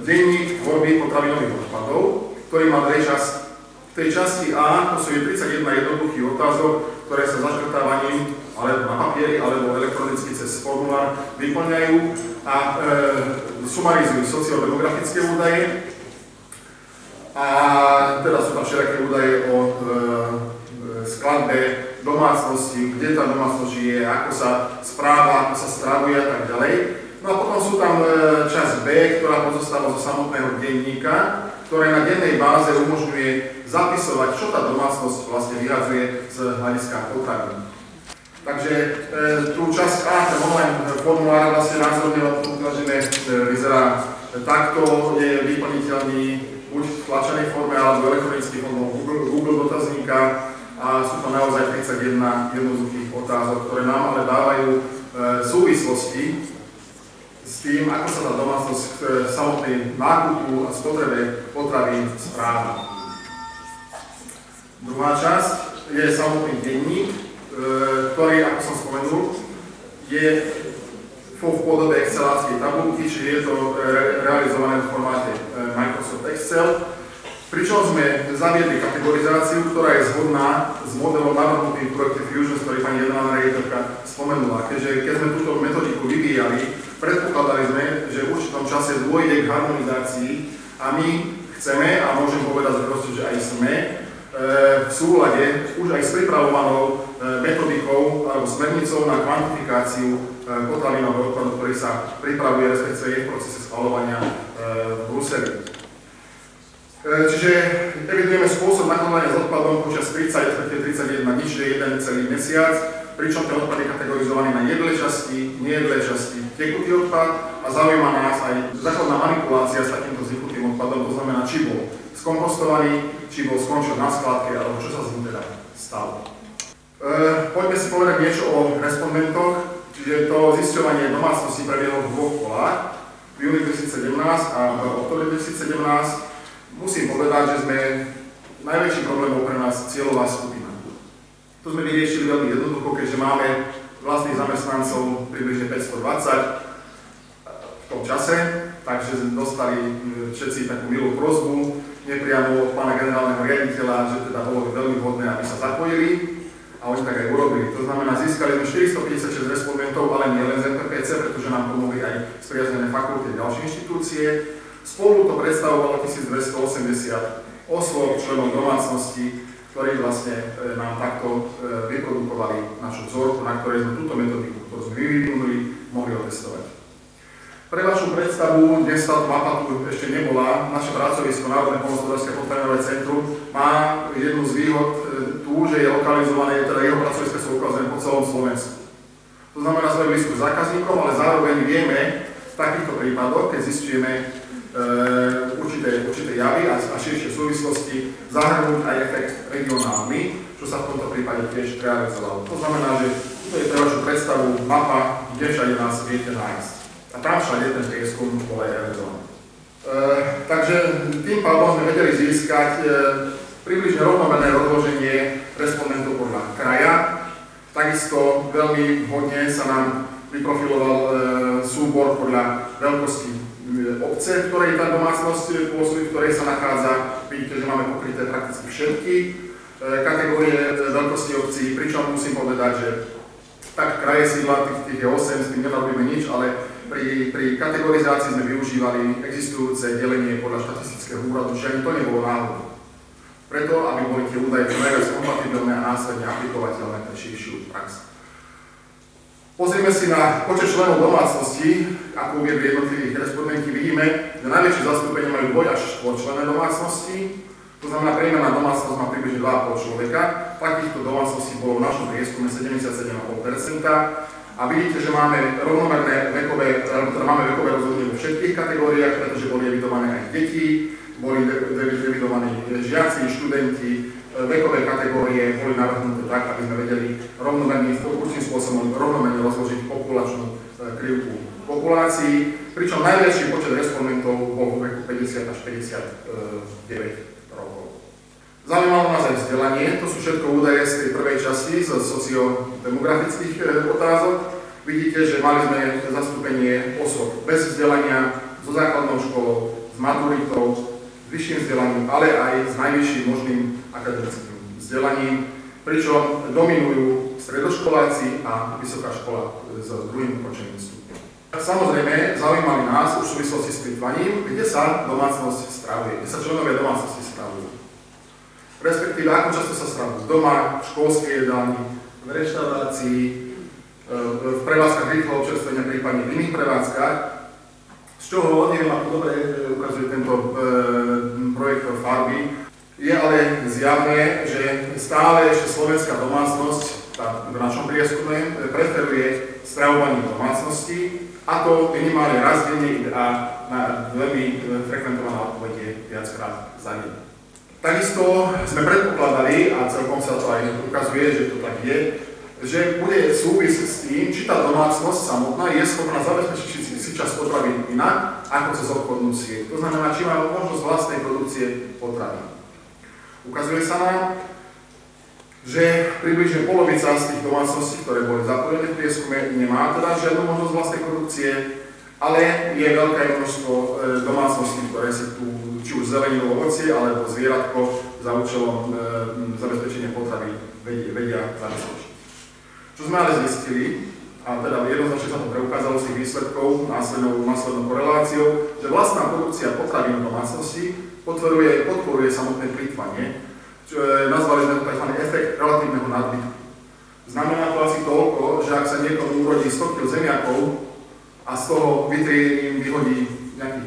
Speaker 4: denník tvorby potravinových odpadov, ktorý má dve časti. Tej časti A to sú 31 jednoduchých otázok, ktoré sa zaškrtávaním alebo na papieri alebo elektronicky cez formulár vyplňajú a e, sumarizujú sociodemografické údaje. A teda sú tam všelijaké údaje o e, skladbe domácnosti, kde tá domácnosť žije, ako sa správa, ako sa stravuje a tak ďalej. No a potom sú tam e, časť B, ktorá pozostáva zo samotného denníka, ktoré na dennej báze umožňuje zapisovať, čo tá domácnosť vlastne vyhadzuje z hľadiska potravín. Takže e, tú časť A, ten online formulár vlastne názorne ukážeme, e, vyzerá takto, je vyplniteľný buď v tlačenej forme alebo elektronický formou Google, Google dotazníka a sú to naozaj 31 jednoduchých otázok, ktoré nám ale dávajú e, súvislosti tým, ako sa tá domácnosť k e, samotnej nákupu a spotrebe potravín správa. Druhá časť je samotný denník, E, ktorý, ako som spomenul, je v podobe exceláckej tabulky, čiže je to re, realizované v formáte Microsoft Excel, pričom sme zaviedli kategorizáciu, ktorá je zhodná s modelom navrhnutým projekte Fusion, ktorý pani generálna riaditeľka spomenula. Keďže keď sme túto metodiku vyvíjali, predpokladali sme, že v určitom čase dôjde k harmonizácii a my chceme, a môžem povedať proste, že aj sme, e, v súlade už aj s pripravovanou E, metodikou alebo smernicou na kvantifikáciu e, potravinového odpadu, ktorý sa pripravuje, respektíve je v procese schvalovania v Bruseli. Čiže evidujeme spôsob nakladania s odpadom počas 30, respektíve 31 dní, čiže jeden celý mesiac, pričom ten odpad je kategorizovaný na jedlé časti, nejedlé časti, tekutý odpad a zaujíma nás aj základná manipulácia s takýmto zvyknutým odpadom, to znamená, či bol skompostovaný, či bol skončil na skladke, alebo čo sa z ním teda stalo. Uh, poďme si povedať niečo o respondentoch, čiže to zisťovanie domácnosti prebiehlo v dvoch kolách, v júni 2017 a v oktobri 2017. Musím povedať, že sme najväčší problém pre nás cieľová skupina. To sme vyriešili veľmi jednoducho, keďže máme vlastných zamestnancov približne 520. V v tom čase, takže dostali e, všetci takú milú prozbu, nepriamo od pána generálneho riaditeľa, že teda bolo veľmi vhodné, aby sa zapojili a oni tak aj urobili. To znamená, získali sme 456 respondentov, ale nie len z MPPC, pretože nám pomohli aj spriaznené fakulty a ďalšie inštitúcie. Spolu to predstavovalo 1280 osôb, členov domácnosti, ktorí vlastne e, nám takto e, vyprodukovali našu vzorku, na ktorej sme túto metodiku, ktorú sme vyvinuli, mohli otestovať. Pre vašu predstavu, dnes táto mapa tu ešte nebola, naše pracovisko Národné polnospodárske potravinové centrum má jednu z výhod e, tu, že je lokalizované, teda jeho pracoviska sú lokalizované po celom Slovensku. To znamená, sme blízko zákazníkom, ale zároveň vieme v takýchto prípadoch, keď zistujeme e, určité, určité javy a, a širšie súvislosti, zahrnúť aj efekt regionálny, čo sa v tomto prípade tiež realizovalo. To znamená, že to je pre vašu predstavu mapa, kde všade nás viete nájsť. A tam všade ten prieskum bol aj realizovaný. E, takže tým pádom sme vedeli získať e, približne rovnomerné rozloženie respondentov podľa kraja. Takisto veľmi vhodne sa nám vyprofiloval e, súbor podľa veľkosti obce, v ktorej tá domácnosť pôsobí, v ktorej sa nachádza. Vidíte, že máme pokryté prakticky všetky e, kategórie e, veľkosti obcí, pričom musím povedať, že tak kraje sídla, tých, tých je 8, s tým nerobíme nič, ale pri, pri kategorizácii sme využívali existujúce delenie podľa štatistického úradu, že ani to nebolo náhodou. Preto, aby boli tie údaje čo najviac kompatibilné a následne aplikovateľné pre širšiu prax. Pozrieme si na počet členov domácnosti, ako uviedli jednotlivých respondenti, vidíme, že najväčšie zastúpenie majú dvoj až člené domácnosti, to znamená, priemerná domácnosť má približne 2,5 človeka. Takýchto domácností bolo v našom prieskume 77,5% a vidíte, že máme rovnomerné vekové, teda máme vekové rozhodnutie vo všetkých kategóriách, pretože boli evidované aj deti, boli evidovaní žiaci, študenti, vekové kategórie boli navrhnuté tak, aby sme vedeli rovnomerne, určitým spôsobom rovnomerne rozložiť populačnú e, krivku populácií, pričom najväčší počet respondentov bol vo veku 50 až 59 Zaujímalo nás aj vzdelanie, to sú všetko údaje z tej prvej časti, z sociodemografických e, otázok. Vidíte, že mali sme zastúpenie osob bez vzdelania, so základnou školou, s maturitou, vyšším vzdelaním, ale aj s najvyšším možným akademickým vzdelaním, pričom dominujú stredoškoláci a vysoká škola s druhým ukončením stupňom. Samozrejme, zaujímali nás už v súvislosti s plýtvaním, kde sa domácnosť stravuje, kde sa členovia domácnosti stravujú. Respektíve ako často sa stravujú? Doma, v školskej jedálni, v reštaurácii, e, v prevádzkach rýchleho občerstvenia, prípadne v iných prevádzkach, z čoho neviem, ako dobre e, ukazuje tento e, projektor farby, je ale zjavné, že stále ešte slovenská domácnosť, tá v našom prieskume, preferuje stravovanie domácnosti, a to minimálne raz denne a na veľmi frekventovaná odpoveď je viackrát za deň. Takisto sme predpokladali, a celkom sa to aj ukazuje, že to tak je, že bude súvis s tým, či tá domácnosť samotná je schopná zabezpečiť si, čas potravy inak, ako cez obchodnú sieť. To znamená, či má možnosť vlastnej produkcie potravy. Ukazuje sa nám, že približne polovica z tých domácností, ktoré boli zapojené v prieskume, nemá teda žiadnu možnosť vlastnej produkcie, ale je veľké množstvo e, domácností, ktoré si tu či už zeleninu, ovocie alebo zvieratko za účelom e, zabezpečenia potravy vedia zabezpečiť. Čo sme ale zistili, a teda jednoznačne sa to preukázalo z tých výsledkov následnou, následnou koreláciou, že vlastná produkcia potravín domácnosti podporuje, podporuje samotné plýtvanie, čo je, nazvali sme to tzv. efekt relatívneho nadbytku. Znamená to asi toľko, že ak sa niekomu urodí 100 kg zemiakov a z toho vytriením vyhodí nejakých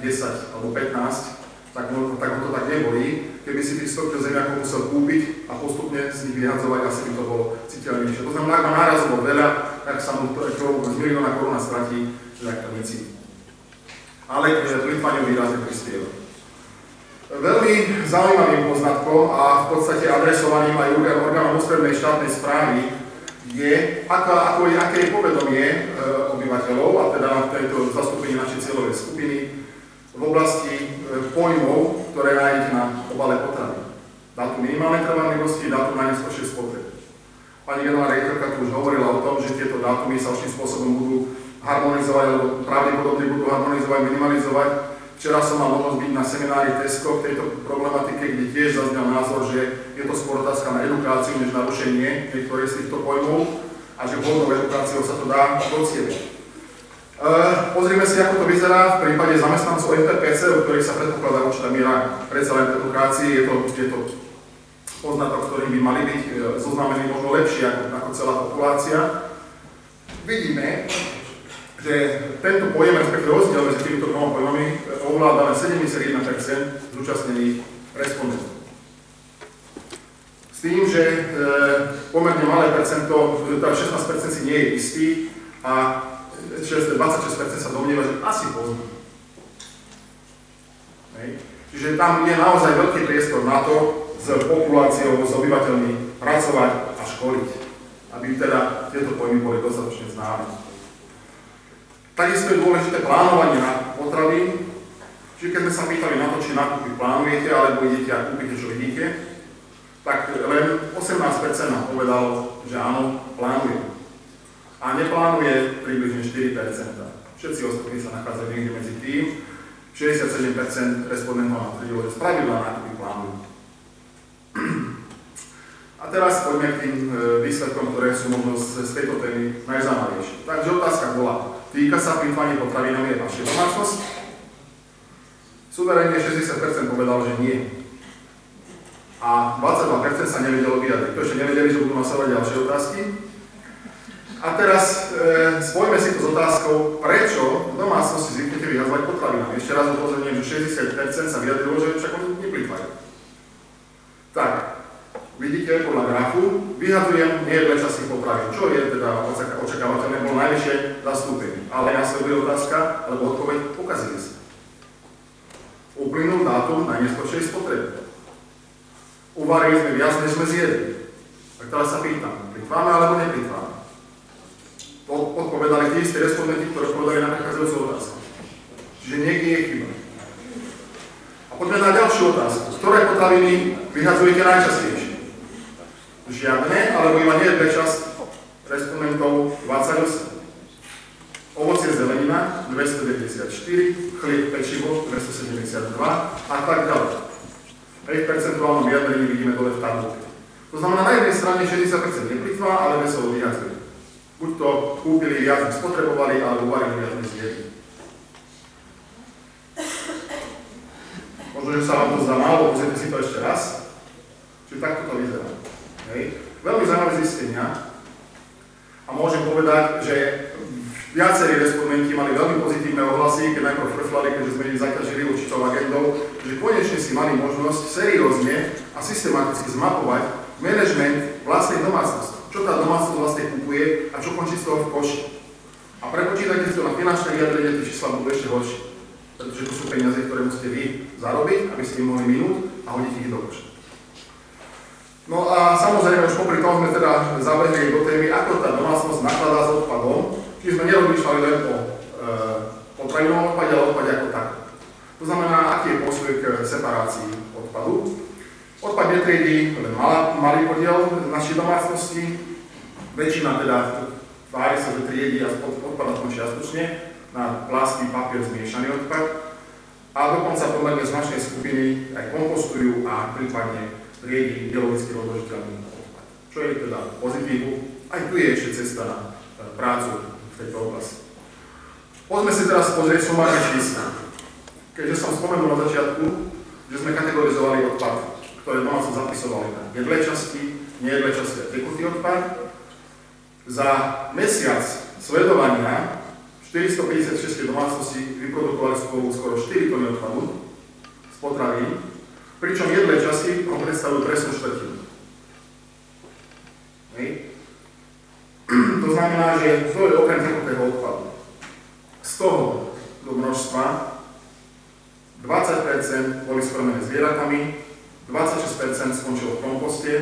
Speaker 4: 10 alebo 15, tak, tak ho to tak nebolí. Keby si tých 100 kg zemiakov musel kúpiť a postupne z nich vyhadzovať, asi by to bolo citeľnejšie. To znamená, ak má nárazovo veľa, tak sa mu to z milióna koruna stratí, tak to necíti. Ale plýtvaniu výrazne prispieva. Veľmi zaujímavým poznatkom a v podstate adresovaným aj orgánom ústrednej štátnej správy je, ako, ako je, aké je povedomie e, obyvateľov, a teda na tejto zastúpení našej cieľovej skupiny, v oblasti e, pojmov, ktoré nájdete na obale potravy. Dátum minimálnej trvanlivosti, dátum najneskôršej spotreby. Pani generálna rejtorka tu už hovorila o tom, že tieto dátumy sa určitým spôsobom budú harmonizovať, alebo pravdepodobne budú harmonizovať, minimalizovať. Včera som mal možnosť byť na seminári TESCO k tejto problematike, kde tiež zaznel názor, že je to skôr otázka na edukáciu, než na rušenie niektorých z týchto pojmov a že vhodnou edukáciou sa to dá docieliť. Uh, pozrime si, ako to vyzerá v prípade zamestnancov MPPC, u ktorých sa predpokladá určitá miera predsa len edukácie. Je to, je to poznatok, ktorý by mali byť uh, zoznámení možno lepšie ako, ako celá populácia. Vidíme, že tento pojem, respektíve rozdiel medzi týmito dvoma pojmami, ovláda len 71% zúčastnených respondentov. S tým, že e, pomerne malé percento, teda 16% si nie je istý a 26% sa domnieva, že asi pozná. Čiže tam je naozaj veľký priestor na to s populáciou, s obyvateľmi pracovať a školiť, aby teda tieto pojmy boli dostatočne známe. Takisto je dôležité plánovanie na potravy. Čiže keď sme sa pýtali na to, či nákupy plánujete, alebo idete a kúpite, čo vidíte, tak len 18% nám povedalo, že áno, plánujem a neplánuje približne 4 Všetci ostatní sa nachádzajú niekde medzi tým. 67 respondentov nám tvrdilo, že spravidla nákupy plánujú. A teraz poďme k tým e, výsledkom, ktoré sú možno z, z tejto témy najzaujímavejšie. Takže otázka bola, týka sa plýtvanie potravinami vašej domácnosti? Suverejne 60% povedalo, že nie. A 22% sa nevedelo vyjadriť. To ešte nevedeli, že budú nasávať ďalšie otázky. A teraz e, spojme si to s otázkou, prečo v domácnosti zvyknete vyhazovať potravinami. Ešte raz upozorňujem, že 60% sa vyjadrilo, že však oni neplýtvajú. Tak, vidíte podľa grafu, vyhadzujem nejedle časti potravín, čo je teda očakávateľné, bolo najvyššie zastúpenie. Ale nasleduje otázka, alebo odpoveď, pokazili sa. Uplynul dátum najneskôršej spotreby. Uvarili sme viac, než sme zjedli. Tak teraz sa pýtam, plýtváme alebo neplýtváme? Odpovedali tí istí respondenti, ktorí odpovedali na prechádzajúcu otázku. Čiže niekde je chyba. A poďme na ďalšiu otázku. Ktoré potraviny vyhadzujete najčastejšie? Žiadne, alebo iba nie časť respondentov 28. Ovocie zelenina 294, chlieb pečivo 272 a tak ďalej. Hej, v percentuálnom vyjadrení vidíme dole v tabulke. To znamená, na jednej strane 60% neplitvá, ale veselo vyhadzuje. Buď to kúpili viac, než spotrebovali, alebo uvarili viac, než zjedli. Možno, že sa vám to zdá málo, pozrite si to ešte raz. Čiže takto to vyzerá. Hej. Veľmi zaujímavé zistenia. A môžem povedať, že viacerí respondenti mali veľmi pozitívne ohlasy, keď najprv frflali, keďže sme ich zaťažili určitou agendou, že konečne si mali možnosť seriózne a systematicky zmapovať management vlastnej domácnosti čo tá domácnosť vlastne kupuje a čo končí z toho v koši. A prepočítajte si to na finančné vyjadrenie, tie čísla budú ešte horšie. Pretože to sú peniaze, ktoré musíte vy zarobiť, aby ste im mohli minúť a hodiť ich do koša. No a samozrejme, už popri tom sme teda zabehli do témy, ako tá domácnosť nakladá s odpadom, čiže sme nerozmýšľali len o e, potravinovom odpade, ale odpade ako tak. To znamená, aký je postoj k separácii odpadu. Odpad netriedí len malá, malý podiel našej domácnosti, väčšina teda tvári sa, že triedí a odpad aspoň čiastočne na plasty, papier, zmiešaný odpad a dokonca pomerne značnej skupiny aj kompostujú a prípadne triedí biologicky rozložiteľný odpad. Čo je teda pozitívu, aj tu je ešte cesta na prácu v tejto oblasti. Poďme si teraz pozrieť sumárne čísla. Keďže som spomenul na začiatku, že sme kategorizovali odpad ktoré domácnosť zapisovali na jedle časti, nejedle časti a tekutý odpad. Za mesiac sledovania 456 domácnosti vyprodukovali spolu skoro 4 tony odpadu z potravín, pričom jedle časti predstavujú presnú štvrtinu. To znamená, že to je okrem tekutého odpadu. Z toho do množstva 20% boli skrmené zvieratami, 26% skončilo v komposte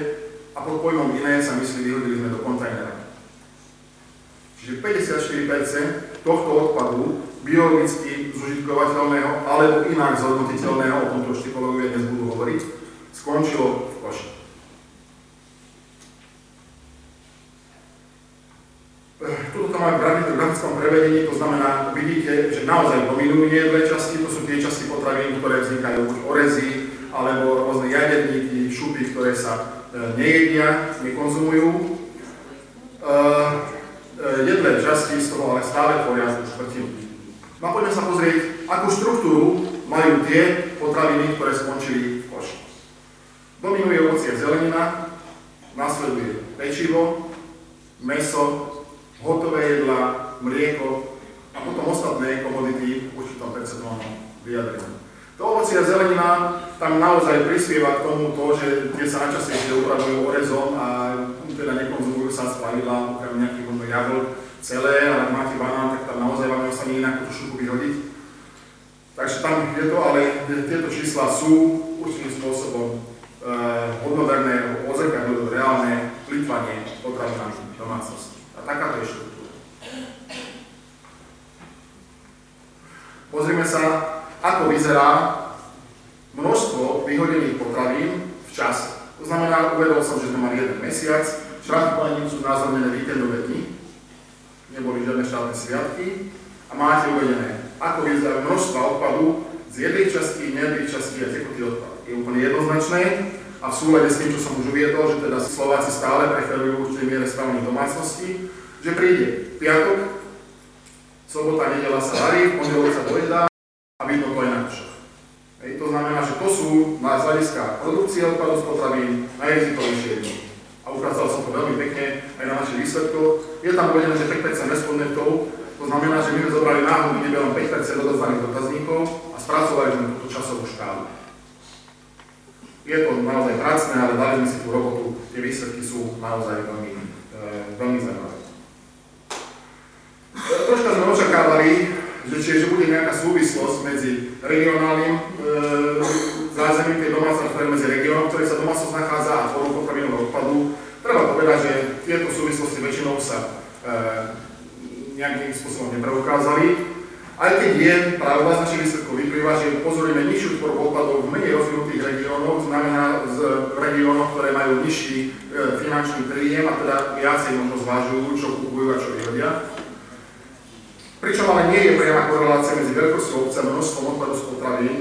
Speaker 4: a pod pojmom iné sa myslí vyhodili sme do kontajnera. Čiže 54% tohto odpadu biologicky zužitkovateľného alebo inak zhodnotiteľného, o tomto ešte kolegovia dnes budú hovoriť, skončilo v koši. Tuto to máme v grafickom prevede prevedení, to znamená, vidíte, že naozaj dominujú jedlé časti, to sú tie časti potravín, ktoré vznikajú orezy, alebo rôzne jaderníky, šupy, ktoré sa e, nejedia, nekonzumujú. E, e, jedlé časti z toho ale stále tvoria tú štvrtinu. No a poďme sa pozrieť, akú štruktúru majú tie potraviny, ktoré skončili v koši. Dominuje ovocie zelenina, nasleduje pečivo, meso, hotové jedlá, mlieko a potom ostatné komodity v určitom percentuálnom vyjadrení. To ovocie a zelenina tam naozaj prispieva k tomu to, že tie sa najčastejšie upravujú orezom a teda nekonzumujú sa z pravidla, okrem nejakých možno jablk celé, ale ak máte banán, tak tam naozaj vám ostane inak tú šupu vyhodiť. Takže tam je to, ale tieto čísla sú určitým spôsobom e, hodnoverné, odzrkadľujú reálne plýtvanie potravinami domácnosti. A takáto je štruktúra. Pozrime sa, ako vyzerá množstvo vyhodených potravín v čase. To znamená, uvedol som, že sme mali jeden mesiac, šrafkovaním sú znázornené víkendové dni, neboli žiadne štátne sviatky a máte uvedené, ako vyzerá množstva odpadu z jedných častí, nejedných častí a tekutý odpad. Je úplne jednoznačné a v súlade s tým, čo som už uviedol, že teda Slováci stále preferujú v určitej miere stavanie domácnosti, že príde piatok, sobota, nedela sa varí, v pondelok sa dojedá a vidno to aj na košoch. To znamená, že to sú na z hľadiska produkcie odpadu z potravín najrizikovejšie jednotky. A ukázal som to veľmi pekne aj na našich výsledkoch. Je tam uvedené, že 5% respondentov, to znamená, že my sme zobrali náhodou len 5% odozvaných dotazníkov a spracovali sme túto časovú škálu. Je to naozaj pracné, ale dali sme si tú robotu, tie výsledky sú naozaj veľmi, e, veľmi zaujímavé. E, troška sme očakávali, že, čiže bude nejaká súvislosť medzi regionálnym e, zázemím tej domácnosti, medzi regiónom, ktoré sa domácnosť nachádza a tvorou potravinového odpadu. Treba povedať, že tieto súvislosti väčšinou sa e, nejakým spôsobom nepreukázali. Aj keď je pravda z našich výsledkov vyplýva, že pozorujeme nižšiu tvorbu odpadov v menej rozvinutých regiónoch, znamená z regiónoch, ktoré majú nižší e, finančný príjem a teda viacej možno zvážujú, čo vyhodia. Pričom ale nie je priama korelácia medzi veľkosťou obce a množstvom odpadu z potravín,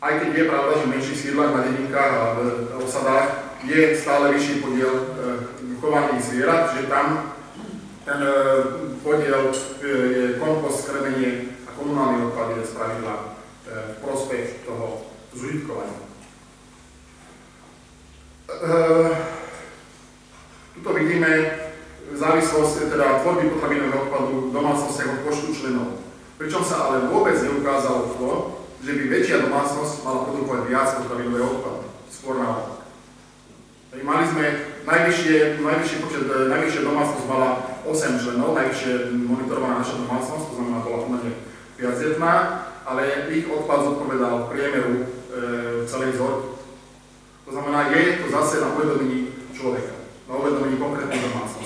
Speaker 4: aj keď je pravda, že v menších sídlach na dedinkách a v osadách je stále vyšší podiel e, chovaných zvierat, že tam ten e, podiel e, je kompost, krmenie a komunálny odpad je z e, v prospech toho zužitkovania. Tuto vidíme závislosť teda tvorby potravinového odpadu v domácnostiach od počtu členov. Pričom sa ale vôbec neukázalo to, že by väčšia domácnosť mala produkovať viac potravinového odpadu. Skôr naopak. Mali sme najvyššie, najvyšší počet, najvyššia domácnosť mala 8 členov, najvyššie monitorovaná naša domácnosť, to znamená, bola pomerne viacdetná, ale ich odpad zodpovedal priemeru e, celej vzorky. To znamená, je to zase na uvedomení človeka, na uvedomení konkrétnej domácnosti.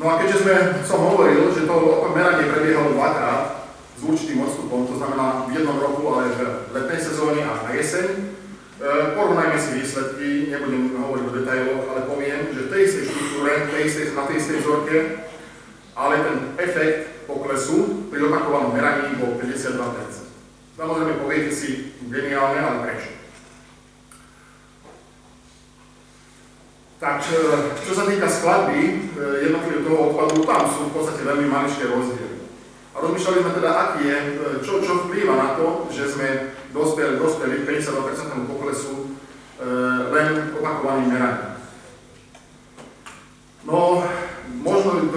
Speaker 4: No a keďže sme, som hovoril, že to meranie prebiehalo dvakrát s určitým odstupom, to znamená v jednom roku, ale v letnej sezóne a na jeseň, E, porovnajme si výsledky, nebudem hovoriť o detailoch, ale poviem, že v tej istej štruktúre, tej istej, na tej istej vzorke, ale ten efekt poklesu pri opakovanom meraní bol 52%. Samozrejme poviete si geniálne, ale prečo? Tak, e, čo sa týka skladby e, jednotlivého toho odpadu, tam sú v podstate veľmi maličké rozdiely. A rozmýšľali sme teda, aký je, čo, čo vplýva na to, že sme dospeli, dospeli 52% poklesu e, len opakovaným meraním. No, možno v,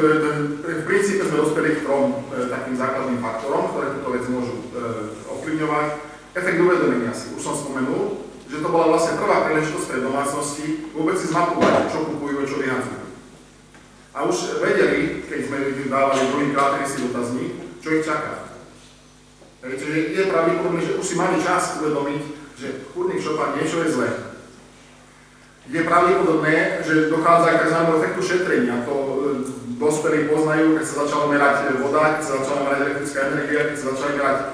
Speaker 4: princípe sme dospeli k trom e, takým základným faktorom, ktoré túto vec môžu e, ovplyvňovať. Efekt uvedomenia si, už som spomenul, to bola vlastne prvá príležitosť pre domácnosti vôbec si zmapovať, čo kupujú a čo vyhadzujú. A už vedeli, keď sme dávali druhýkrát si dotazník, čo ich čaká. Takže je pravdepodobné, že už si mali čas uvedomiť, že chudný šopa niečo je zlé. Je pravdepodobné, že dochádza k tzv. efektu šetrenia. To e, dospelí poznajú, keď sa začala merať voda, keď sa začala merať elektrická energia, keď sa začala merať e,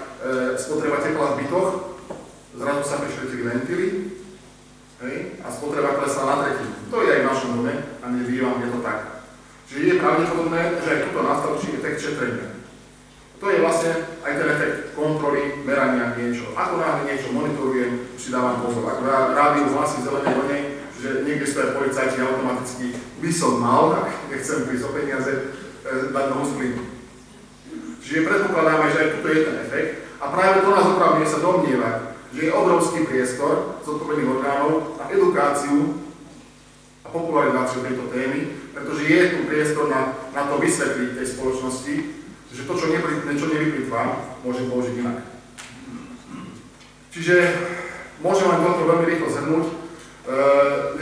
Speaker 4: spotreba tepla v bytoch, zrazu sa prišli ventily hej, a spotreba klesla na tretinu. To je aj v našom dome a nevývam, je to tak. Čiže je pravdepodobné, že aj tuto nastavčí efekt šetrenia. To je vlastne aj ten efekt kontroly, merania niečo. Ako náhle niečo monitorujem, si dávam pozor. Ako rádiu hlasí zelené vlnej, že niekde stojí policajti automaticky, by som mal, ak nechcem prísť o peniaze, eh, dať nohu z. Čiže predpokladáme, že aj tuto je ten efekt a práve to nás opravňuje sa domnievať, že je obrovský priestor zodpovedných orgánov na edukáciu a popularizáciu tejto témy, pretože je tu priestor na, na to vysvetliť tej spoločnosti, že to, čo, nepri, čo nevyplýtva, môže použiť inak. Čiže môžem len toto veľmi rýchlo zhrnúť. E,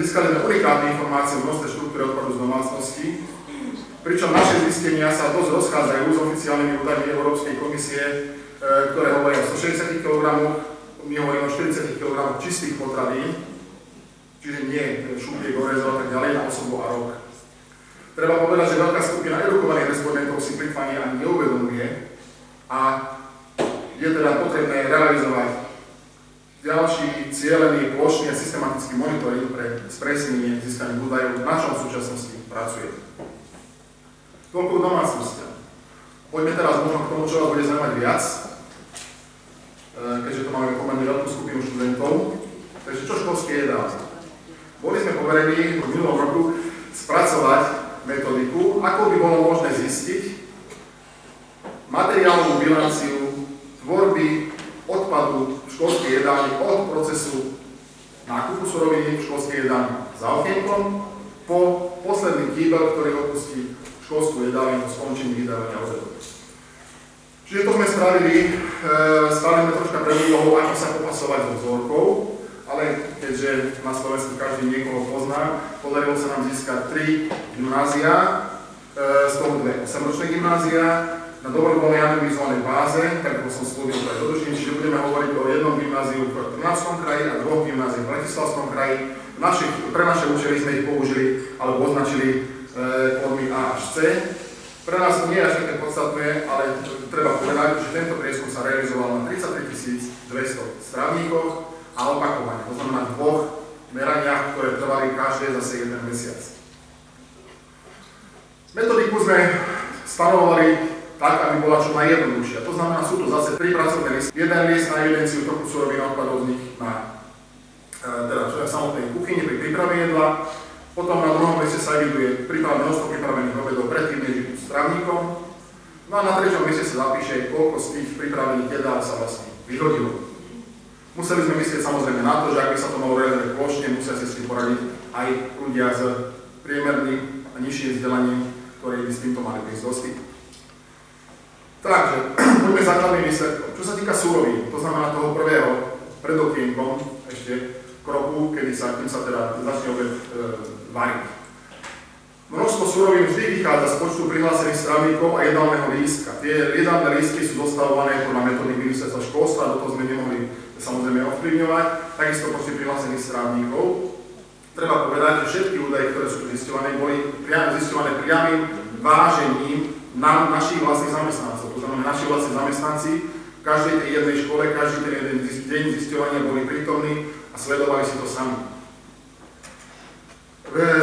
Speaker 4: získali sme unikátne informácie o množstve štruktúry odpadu z domácnosti, pričom naše zistenia sa dosť rozchádzajú s oficiálnymi údajmi Európskej komisie, e, ktoré hovoria o 160 kg, my hovoríme o 40 kg čistých potravín, čiže nie šupie, gorezov a tak ďalej na osobu a rok. Treba povedať, že veľká skupina edukovaných respondentov si plitvanie ani neuvedomuje a je teda potrebné realizovať ďalší cieľený, plošný a systematický monitoring pre spresnenie získaných údajov, na čom súčasnosti pracuje. Toľko k domácnostiam. Poďme teraz možno k tomu, čo vás bude zaujímať viac, keďže to máme pomerne veľkú skupinu študentov. Takže čo školské jedálne? Boli sme poverení v minulom roku spracovať metodiku, ako by bolo možné zistiť materiálnu bilanciu tvorby odpadu v školskej jedálni od procesu nákupu suroviny v školskej jedálni za okienkom po posledný kýbel, ktorý opustí školskú jedálniu po skončení vydávania obedu. Čiže to sme spravili, e, stali sme troška pre úlohu, ako sa popasovať so vzorkou, ale keďže na Slovensku každý niekoho pozná, podarilo sa nám získať tri gymnázia, e, z toho dve 8-ročné gymnázia, na dobrovoľnej anonimizovanej báze, tak ako som slúbil pre dodučím, čiže budeme hovoriť o jednom gymnáziu v Trnavskom kraji a dvoch gymnáziách v Bratislavskom kraji. Našich, pre naše účely sme ich použili alebo označili e, kódmi A až C. Pre nás nie je až také podstatné, ale treba povedať, že tento prieskum sa realizoval na 33 200 strávníkoch a opakovane. To znamená dvoch meraniach, ktoré trvali každé zase jeden mesiac. Metodiku sme stanovali tak, aby bola čo najjednoduchšia. To znamená, sú to zase tri pracovné listy. Jeden list na evidenciu toku surovín odpadov z nich na e, teda samotnej kuchyni pri príprave jedla. Potom na druhom liste sa eviduje príprava množstvo pripravených obedov predtým, než idú stravníkom. No a na treťom liste sa zapíše, koľko z tých pripravených jedál sa vlastne vyhodilo. Museli sme myslieť samozrejme na to, že ak by sa to malo realizovať plošne, musia si s tým poradiť aj ľudia s priemerným a nižším vzdelaním, ktorí by s týmto mali prísť do styku. Takže, poďme základným výsledkom. Čo sa týka súrovín, to znamená toho prvého pred okienkom, ešte kroku, kedy sa, kým sa teda začne obed e, variť. Množstvo surovín vždy vychádza z počtu prihlásených stravníkov a jedálneho lístka. Tie jedálne lístky sú dostavované podľa metódy ministerstva školstva, do toho sme nemohli samozrejme ovplyvňovať, takisto počty prihlásených strávnikov. Treba povedať, že všetky údaje, ktoré sú zisťované, boli priam, zisťované priamým vážením na našich vlastných zamestnancov. To znamená, naši vlastní zamestnanci v každej tej jednej škole, každý ten jeden deň zisťovania boli prítomní sledovali si to sami.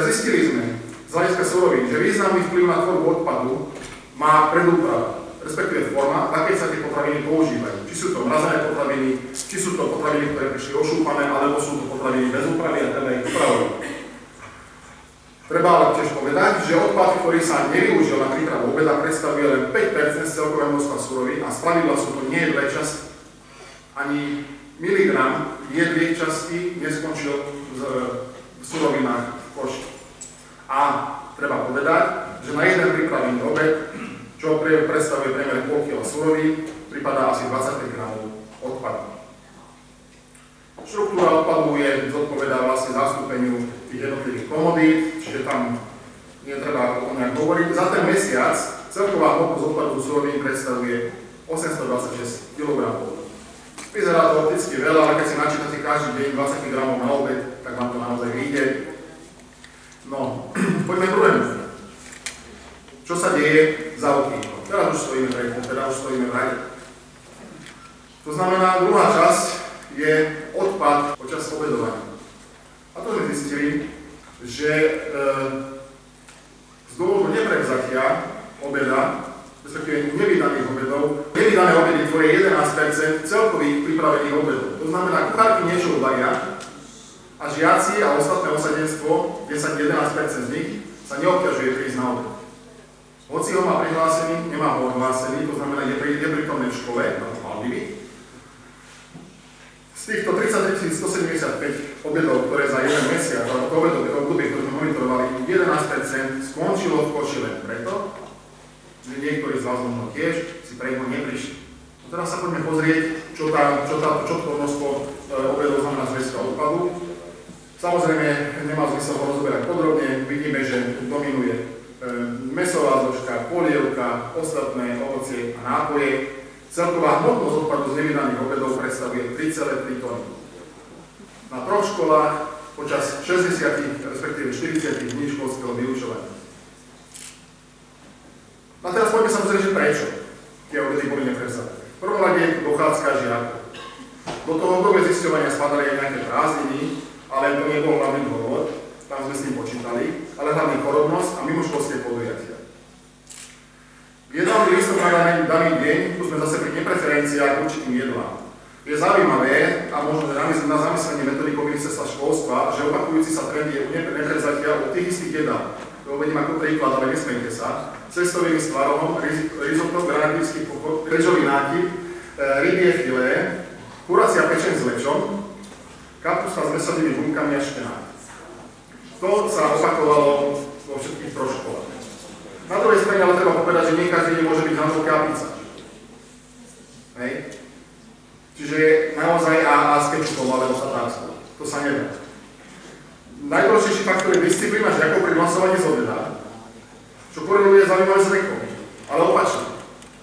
Speaker 4: Zistili sme z hľadiska surovín, že významný vplyv na tvorbu odpadu má predúprava respektíve forma, v akej sa tie potraviny používajú. Či sú to mrazené potraviny, či sú to potraviny, ktoré prišli ošúpané, alebo sú to potraviny bez úpravy a treba ich upravovať. Treba ale tiež povedať, že odpad, ktorý sa nevyužil na prípravu obeda, predstavuje len 5% z celkového množstva surovín a spravidla sú to nie dve časti. Ani miligram jedných častí neskončil v, v surovinách v koši. A treba povedať, že na jeden pripravený obed čo predstavuje priemer pol kg surovín, pripadá asi 25 gramov odpadu. Štruktúra odpadu je zodpovedá vlastne zastúpeniu tých jednotlivých komodít, čiže tam netreba o nejak hovoriť. Za ten mesiac celková hmotnosť odpadu surovín predstavuje 826 kg. Vyzerá to opticky veľa, ale keď si načítate každý deň 20 g na obed, tak vám to naozaj vyjde. No, poďme druhému. Čo sa deje za okýnkom? Teraz už stojíme v teraz už stojíme v rade. To znamená, druhá časť je odpad počas obedovania. A to sme zistili, že e, z dôvodu neprevzatia obeda respektíve nevydaných obedov. Nevydané obedy tvoria 11 celkových pripravených obedov. To znamená, kuchárky niečo uvaria a žiaci a ostatné osadenstvo, 10-11 z nich, sa neobťažuje prísť na obed. Hoci ho má prihlásený, nemá ho odhlásený, to znamená, je, pri, v škole, na to mal by Z týchto 33 175 obedov, ktoré za jeden mesiac, alebo to obedové obdobie, ktoré sme monitorovali, 11% skončilo v koši len preto, niektorí z vás možno tiež si pre ňo neprišli. A teraz sa poďme pozrieť, čo, tá, čo, tá, čo to množstvo e, obedov znamená z odpadu. Samozrejme, nemá zmysel ho rozoberať podrobne, vidíme, že dominuje Ehm, mesová zložka, polievka, ostatné ovocie a nápoje. Celková hmotnosť odpadu z nevydaných obedov predstavuje 3,3 tony. Na troch školách počas 60, respektíve 40 dní školského vyučovania. A teraz poďme sa pozrieť, že prečo tie obedy boli neprevzaté. V tu dochádzka žiakov. Do toho obdobia zisťovania spadali aj nejaké prázdniny, ale to nebol hlavný dôvod tam sme s ním počítali, ale hlavne porodnosť a mimoškolské podujatia. Jednám listom na daný, deň, tu sme zase pri nepreferenciách určitým jedlám. Je zaujímavé a možno na zamyslenie metodikou ministerstva školstva, že opakujúci sa trend je u neprevzatia u tých istých jedál. To uvedím ako príklad, ale nesmejte sa. Cestovými s tvarohom, risotto, granatívsky pochod, rečový nákyp, e, rybie filé, kuracia pečen s lečom, kapusta s mesadými bunkami a špenát. To sa opakovalo vo všetkých troškolách. Na druhej strane ale treba povedať, že nie každý deň môže byť handlovka a pizza. Hej? Čiže naozaj a, a s alebo satánskou. To sa nedá. Najdôležitejší faktor je disciplína žiakov pri hlasovaní z obeda, čo koreluje zaujímavé s vekom. Ale opačne.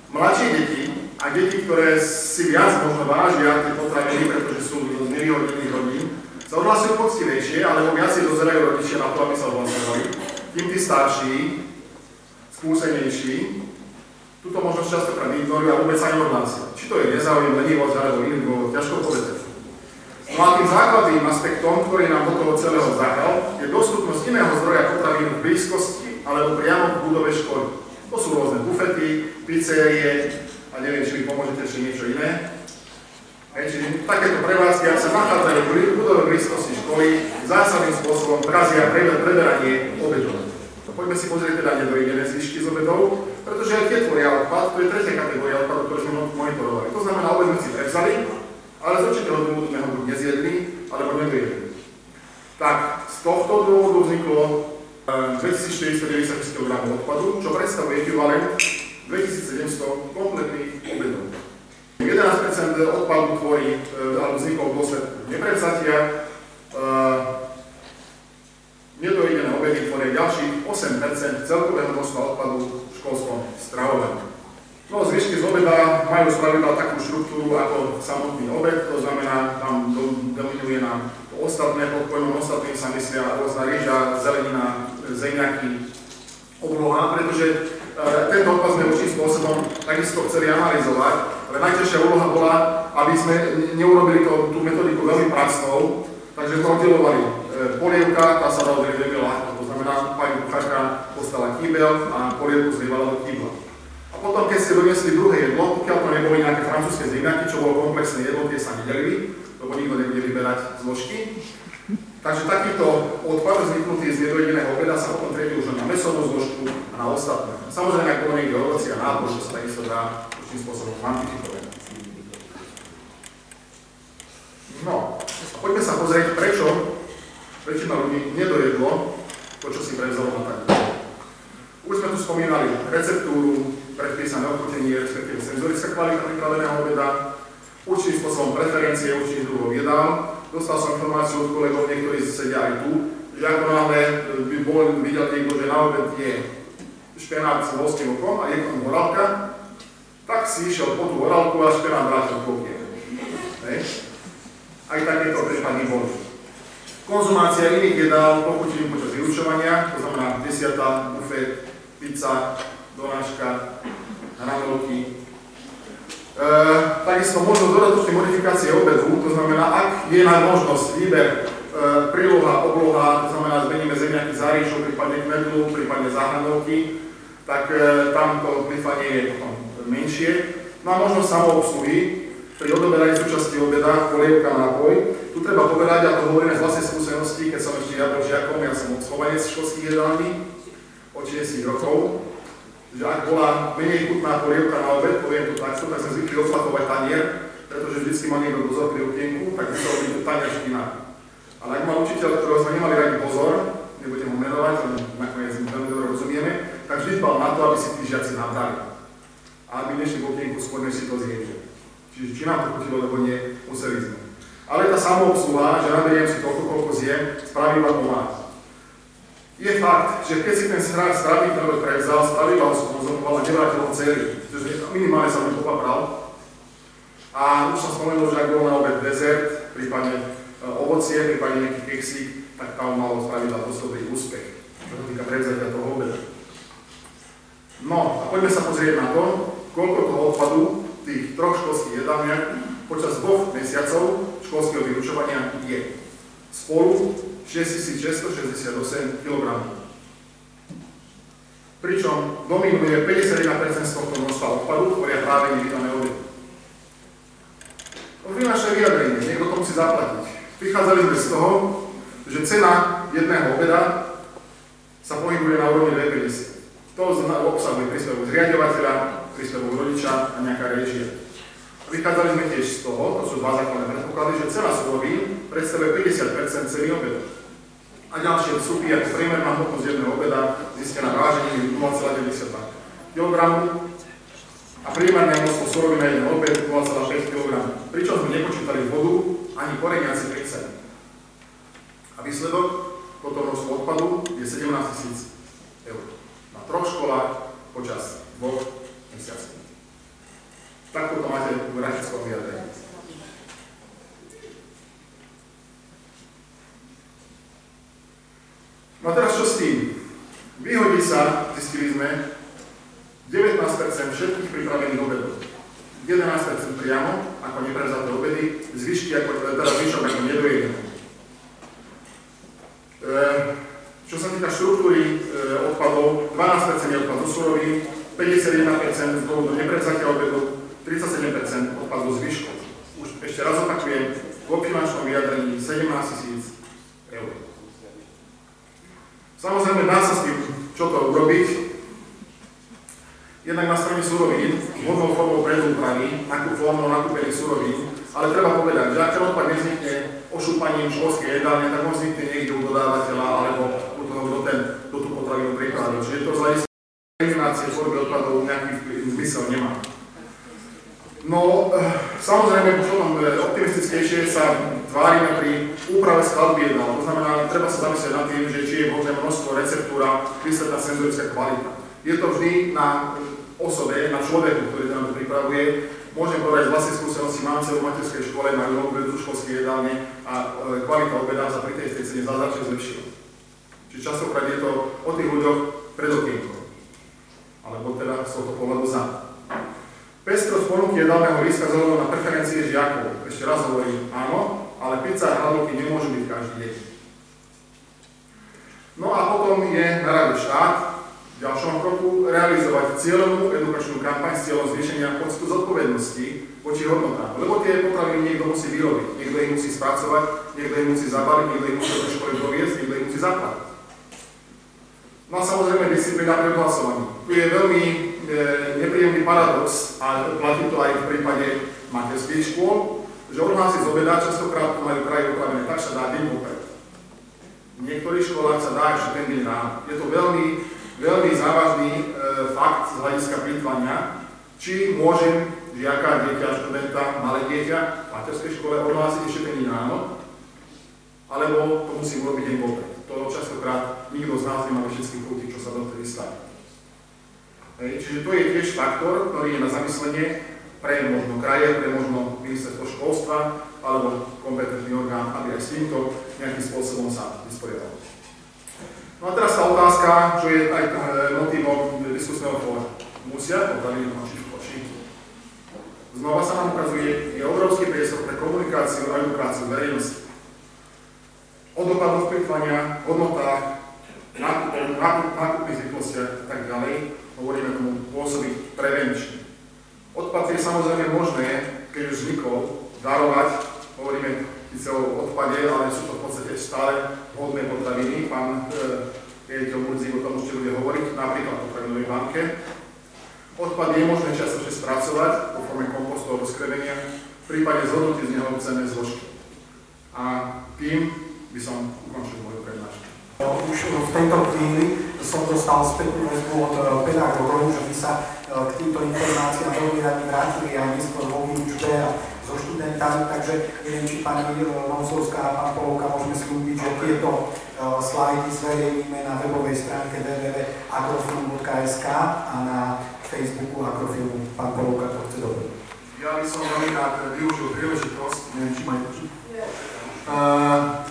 Speaker 4: Mladšie deti a deti, ktoré si viac možno vážia tie potraviny, pretože sú z nevýhodnených rodín, sa odhlasujú poctivejšie, alebo viacej dozerajú rodičia na to, aby sa odhlasovali. Tým tí starší, skúsenejší, túto možnosť častokrát ignorujú a vôbec sa neodhlasia. Či to je nezáujem, lenivosť alebo iný dôvod, ťažko povedať. No a tým základným aspektom, ktorý nám do celého zahral, je dostupnosť iného zdroja potravín v blízkosti alebo priamo v budove školy. To sú rôzne bufety, pizzerie a neviem, či mi pomôžete ešte niečo iné. Hej, čiže takéto prevádzky, ak sa nachádzajú v budove blízkosti školy, zásadným spôsobom trazia preberanie obedov. Poďme si pozrieť teda nedojedené zvyšky z obedov, pretože aj tie tvoria odpad, to je tretia kategória odpadu, ktorú sme monitorovali. To znamená, obed sme si prevzali, ale z určitého dôvodu sme ho buď nezjedli, alebo nedojedli. Tak z tohto dôvodu vzniklo 2490 kg odpadu, čo predstavuje ekvivalent 2700 kompletných obedov. 11% odpadu tvorí, e, alebo vznikol v dôsledku neprevzatia. E, nedojedené obedy tvoria ďalších 8% celkového množstva odpadu v školskom stravovaní. No, zvyšky z obeda majú spravidla takú štruktúru ako samotný obed, to znamená, tam dominuje nám to ostatné, pod pojmom ostatným sa myslia rôzna rýža, zelenina, zemiaky, obloha, pretože e, tento odpad sme určitým spôsobom takisto chceli analyzovať ale najťažšia úloha bola, aby sme neurobili to, tú metodiku veľmi pracnou, takže sme oddelovali e, polievka, tá sa dá oddeliť veľmi ľahko, to znamená, pani kuchárka postala kýbel a polievku zlievala do kýbla. A potom, keď ste doniesli druhé jedlo, pokiaľ to neboli nejaké francúzske zemiaky, čo bolo komplexné jedlo, tie sa nedelili, lebo nikto nebude vyberať zložky, Takže takýto odpad vzniknutý z nedojedeného obeda sa potom triedí už na mesovú zložku a na ostatné. Samozrejme, ak bolo niekde ovoci a čo sa takisto dá určitým spôsobom kvantifikovať. No, a poďme sa pozrieť, prečo väčšina ľudí nedojedlo to, čo si prevzalo na tak. Už sme tu spomínali receptúru, predpísané ochutenie, respektíve senzorická kvalita pripraveného obeda, určitým spôsobom preferencie určitých druhov jedál, Dostal som informáciu od kolegov, niektorí sedia aj tu, že ako náhle by bol videl niekto, že na obed je špenát s voským okom a je tam horálka, tak si išiel po tú horálku a špenát vrátil k Hej. Aj takéto prípady boli. Konzumácia iných jedál pochutím počas vyučovania, to znamená desiata, bufet, pizza, donáška, hranolky, E, takisto možnosť dodatočnej modifikácie obedu, to znamená, ak je na možnosť výber e, príloha, obloha, to znamená zmeníme zemiaky za rížu, prípadne knedlu, prípadne záhranovky, tak e, tam to plýtvanie je potom menšie. No a možno samoobsluhy, pri odoberaní súčasti obeda, polievka, nápoj. Tu treba povedať, a to hovoríme z vlastnej skúsenosti, keď som ešte ja bol žiakom, ja som odschovanec školských jedální od 60 rokov, že ak bola menej chutná polievka na obed, poviem to takto, tak sme zvykli odflachovať tanier, pretože vždy mal niekto dozor pri okienku, tak musel byť tanier špina. Ale ak mal učiteľ, ktorého sme nemali radi pozor, nebudem ho menovať, ale nakoniec veľmi dobre rozumieme, tak vždy dbal na to, aby si tí žiaci nabrali. A aby nešli v okienku skôr, si to zjedli. Čiže či nám to chutilo, lebo nie, museli sme. Ale tá samoobsluha, že naberiem si toľko, koľko zjem, spravidla pomáha. Je fakt, že keď si ten stravný ktorý prevzal, spravidla ho skonzumoval a nevrátil ho celý. Čiže minimálne sa mi popapral. A už som spomenul, že ak bol na obed dezert, prípadne e, ovocie, prípadne nejaký keksík, tak tam malo spravidla dosť dobrý úspech, čo sa týka prevzatia toho obeda. No a poďme sa pozrieť na to, koľko toho odpadu tých troch školských jedálniach počas dvoch mesiacov školského vyučovania je. Spolu 6668 kg. Pričom dominuje 51% z tohto množstva odpadu, tvoria práve nevydané obedy. To naše vyjadrenie, niekto to musí zaplatiť. Vychádzali sme z toho, že cena jedného obeda sa pohybuje na úrovni 250. To obsahuje príspevok zriadovateľa, príspevok rodiča a nejaká režia. Vychádzali sme tiež z toho, to sú dva základné predpoklady, že cena surovín predstavuje 50% celý obed. A ďalšie vstupy, ako priemerná hmotnosť jedného obeda, zistená vážením 0,92 kg a priemerné množstvo surovín na jeden obed 0,5 kg. Pričom sme nepočítali vodu ani koreniaci 30. A výsledok, toto množstvo odpadu je 17 000 eur. Na troch školách počas dvoch mesiacov. Takto to máte v grafickom vyjadrení. No a teraz čo s tým? Vyhodí sa, zistili sme, 19% všetkých pripravených obedov. 11% priamo, ako neprevzaté obedy, zvyšky ako, teda zvyšok ako nedojedené. E, čo sa týka štruktúry e, odpadov, 12% je odpad zo surovín, 51% z dôvodu neprevzatia obedu, 37% odpad zo zvyšku. Už ešte raz opakujem, vo finančnom vyjadrení 17 tisíc eur. Samozrejme, dá sa s tým čo to urobiť. Jednak na strane surovín, vhodnou formou predúpravy, formou nakúpených surovín, ale treba povedať, že ak ten odpad nevznikne ošúpaním školskej jedálne, tak on vznikne niekde u dodávateľa alebo u toho, kto, ten, kto tú potravinu pripravil. Čiže to z eliminácie tvorby odpadov nejaký zmysel nemá. No, samozrejme, potom optimistickejšie sa tvárime pri úprave skladby jednal. To znamená, treba sa zamyslieť nad tým, že či je vhodné množstvo, receptúra, výsledná senzorická kvalita. Je to vždy na osobe, na človeku, ktorý tam pripravuje. Môžem povedať z vlastnej skúsenosti, mám celú materskej škole, majú obed v školskej jedálne a eh, kvalita obeda sa pri tej cene zázračne zlepšila. Čiže častokrát je to o tých ľuďoch pred okienkom alebo teda z tohto pohľadu za. Pestrosť ponuky jedálneho lístka zohľadom na preferencie žiakov. Ešte raz hovorím, áno, ale pizza a hladovky nemôžu byť každý deň. No a potom je na rade štát v ďalšom kroku realizovať cieľovú edukačnú kampaň s cieľom zvýšenia pocitu zodpovednosti voči hodnotám. Lebo tie potraviny niekto musí vyrobiť, niekto ich musí spracovať, niekto ich musí zabaliť, niekto ich musí do školy doviesť, niekto ich musí zaplatiť. No a samozrejme disciplína pri odhlasovaní. Tu je veľmi nepríjemný paradox, a platí to aj v prípade materských škôl, že odhlásiť z obeda častokrát to majú kraji upravené tak, sa dá deň popred. V niektorých školách sa dá ešte ten deň ráno. Je to veľmi, veľmi závažný e, fakt z hľadiska plýtvania, či môžem žiaka, dieťa, študenta, malé dieťa v materskej škole odhlásiť ešte ten deň ráno, alebo to musím urobiť deň popred to častokrát nikto z nás nemá všetky chuti, čo sa dovtedy stane. Čiže to je tiež faktor, ktorý je na zamyslenie pre možno kraje, pre možno ministerstvo školstva alebo kompetentný orgán, aby aj s týmto nejakým spôsobom sa vysporiadal. No a teraz tá otázka, čo je aj e, motivom diskusného fóra. Musia nočiť v koši? Znova sa nám ukazuje, je obrovský priestor pre komunikáciu a edukáciu verejnosti o dopadoch plýtvania, hodnotách, nákup, nákup, nákupných zvyklostiach a tak ďalej, hovoríme tomu pôsobiť prevenčne. Odpad je samozrejme možné, keď už zvykol, darovať, hovoríme síce o odpade, ale sú to v podstate stále vhodné potraviny. Pán e, riaditeľ Murzik o tom ešte bude hovoriť, napríklad v potravinovej banke. Odpad je možné častočne spracovať vo forme kompostu alebo skrevenia, v prípade zhodnotiť z neho cenné zložky. A tým by som ukončil moju prednášku.
Speaker 2: Už v tejto chvíli som dostal spätnú väzbu od eh, pedagógov, že by sa eh, k týmto informáciám veľmi radi vrátili aj neskôr vo výučbe a so študentami, takže neviem, či pani Nosovská a pán Polovka môžeme slúbiť, že tieto slajdy zverejníme na webovej stránke www.agrofilm.sk a na Facebooku Agrofilmu. Pán Polovka to chce dobre.
Speaker 4: Ja by som veľmi rád využil príležitosť, neviem, či majú počuť. Uh,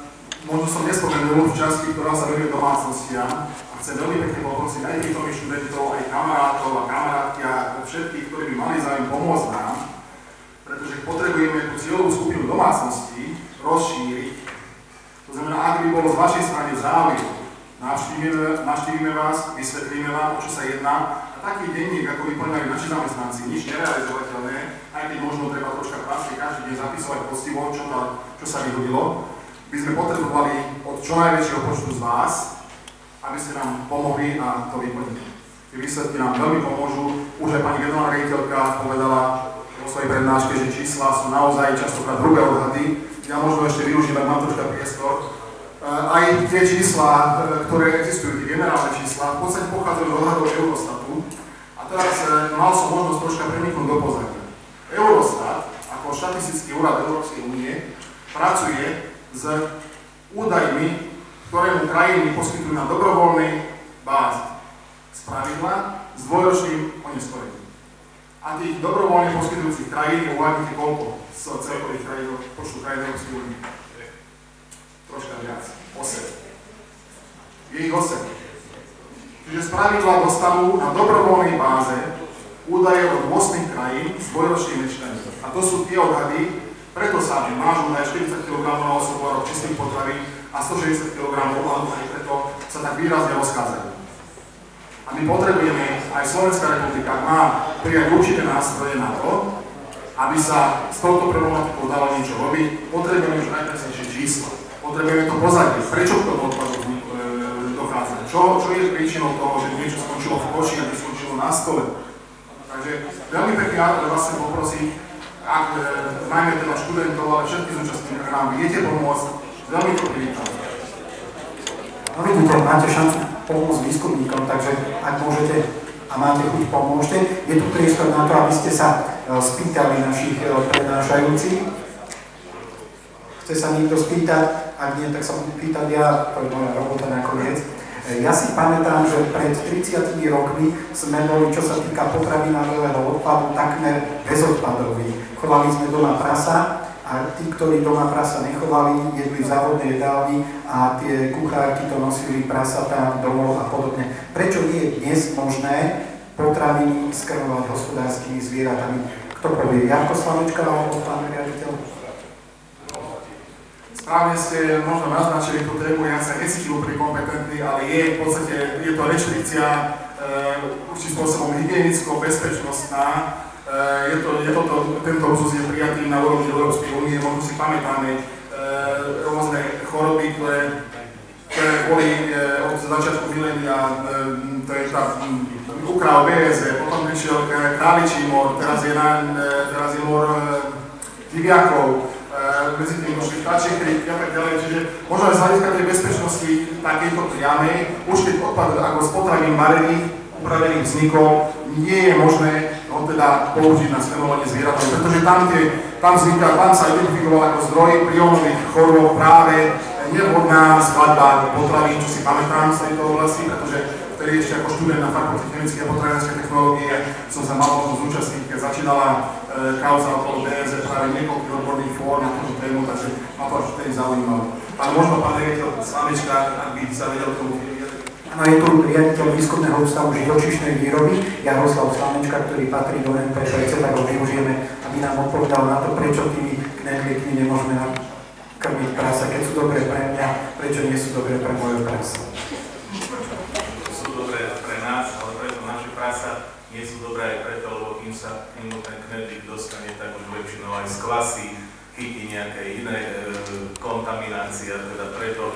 Speaker 4: možno som nespomenul v časti, ktorá sa venuje domácnostiam a chcem veľmi pekne poprosiť aj týchto študentov, aj kamarátov a kamarátky a všetkých, ktorí by mali záujem pomôcť nám, pretože potrebujeme tú cieľovú skupinu domácností rozšíriť. To znamená, ak by bolo z vašej strany záujem, navštívime, navštívime vás, vysvetlíme vám, o čo sa jedná a taký denník, ako vyplňajú naši zamestnanci, nič nerealizovateľné, aj keď možno treba troška práce každý deň zapisovať postivo, čo, čo sa vyhodilo, by sme potrebovali od čo najväčšieho počtu z vás, aby ste nám pomohli a to vyplniť. Tie výsledky nám veľmi pomôžu. Už aj pani generálna riaditeľka povedala, vo svojej prednáške, že čísla sú naozaj častokrát druhé odhady. Ja možno ešte využiť, ak mám troška priestor. E, aj tie čísla, e, ktoré existujú, tie generálne čísla, v podstate pochádzajú z odhadov Eurostatu. A teraz e, mal som možnosť troška preniknúť do pozadia. Eurostat, ako štatistický úrad Európskej únie, pracuje s údajmi, ktoré mu krajiny poskytujú na dobrovoľnej báze. Z pravidla s dvojročným oneskorením a tých dobrovoľne poskytujúcich krajín uvážite koľko z celkových krajín, počtu krajín Európskej únie? Troška viac. 8. Je ich 8. Čiže z pravidla dostanú na dobrovoľnej báze údaje od 8 krajín s dvojročným mečkaním. A to sú tie odhady, preto sa náš údaj 40 kg na osobu čistých potravín a 160 kg, alebo aj preto sa tak výrazne rozchádzajú. A my potrebujeme, aj Slovenská republika má prijať určité nástroje na to, aby sa s touto problematikou dalo niečo robiť, potrebujeme už najpresnejšie čísla. Potrebujeme to pozadie. Prečo k tomu odpadu e, dochádza? Čo, čo je príčinou toho, že niečo skončilo v koši a neskončilo na stole? Takže veľmi pekne vás chcem poprosiť, ak e, najmä teda študentov, ale všetkých zúčastných, nám viete pomôcť, veľmi to privítam.
Speaker 2: No vidíte, máte šancu pomôcť výskumníkom, takže ak môžete a máte chuť, pomôžte. Je tu priestor na to, aby ste sa e, spýtali našich e, prednášajúcich. Chce sa niekto spýtať? Ak nie, tak sa budem pýtať ja, to je moja robota nakoniec. E, ja si pamätám, že pred 30 rokmi sme boli, čo sa týka potravinárového odpadu, takmer bezodpadový. Chovali sme doma prasa, a tí, ktorí doma prasa nechovali, jedli v závodnej jedálni a tie kuchárky to nosili prasatá domov a podobne. Prečo nie je dnes možné potraviny skrmovať hospodárskymi zvieratami? Kto povie? Jarko Slavečka alebo pán riaditeľ?
Speaker 4: Správne ste možno naznačili tú ja sa necítim úplne kompetentný, ale je v podstate, je to reštrikcia e, určitým spôsobom hygienicko-bezpečnostná, je to, je to, to, tento úzus je prijatý na úrovni Európskej únie, možno si pamätáme e, rôzne choroby, ktoré, ktoré boli e, od začiatku milénia, to je tá ukral BSE, potom prišiel králičí mor, teraz je, na, teraz je mor diviakov, medzi tým došli vtáčie chrypky a tak ďalej, čiže možno aj z hľadiska tej bezpečnosti takejto priamej, už keď odpad ako z potravín varených, upravených vznikov, nie je možné ho teda použiť na skenovanie zvieratov, pretože tam, tie, tam vzniká, tam sa identifikoval ako zdroj prionových chorôb práve nevhodná skladba potravín, čo si pamätám z tejto oblasti, pretože vtedy ešte ako študent na fakulte chemické a potravinárskej technológie som sa mal možnosť zúčastniť, keď začínala e, kauza okolo DSE práve niekoľkých odborných fór na túto tému, takže ma to až vtedy zaujímalo. Ale možno pán riaditeľ Slavečka, ak by sa vedel k tomu
Speaker 2: Áno, je tu riaditeľ výskumného ústavu živočišnej výroby, Jaroslav Slanečka, ktorý patrí do NPPC, tak ho využijeme, aby nám odpovedal na to, prečo tými knedlíkmi nemôžeme krmiť prasa, keď sú dobré pre mňa, prečo nie sú dobré pre moju prasa.
Speaker 5: Sú dobré pre nás, ale preto naše prasa nie sú dobré aj preto, lebo kým sa kým ten knedlík dostane, tak už väčšinou aj z klasy chytí nejaké iné e, kontaminácie, teda preto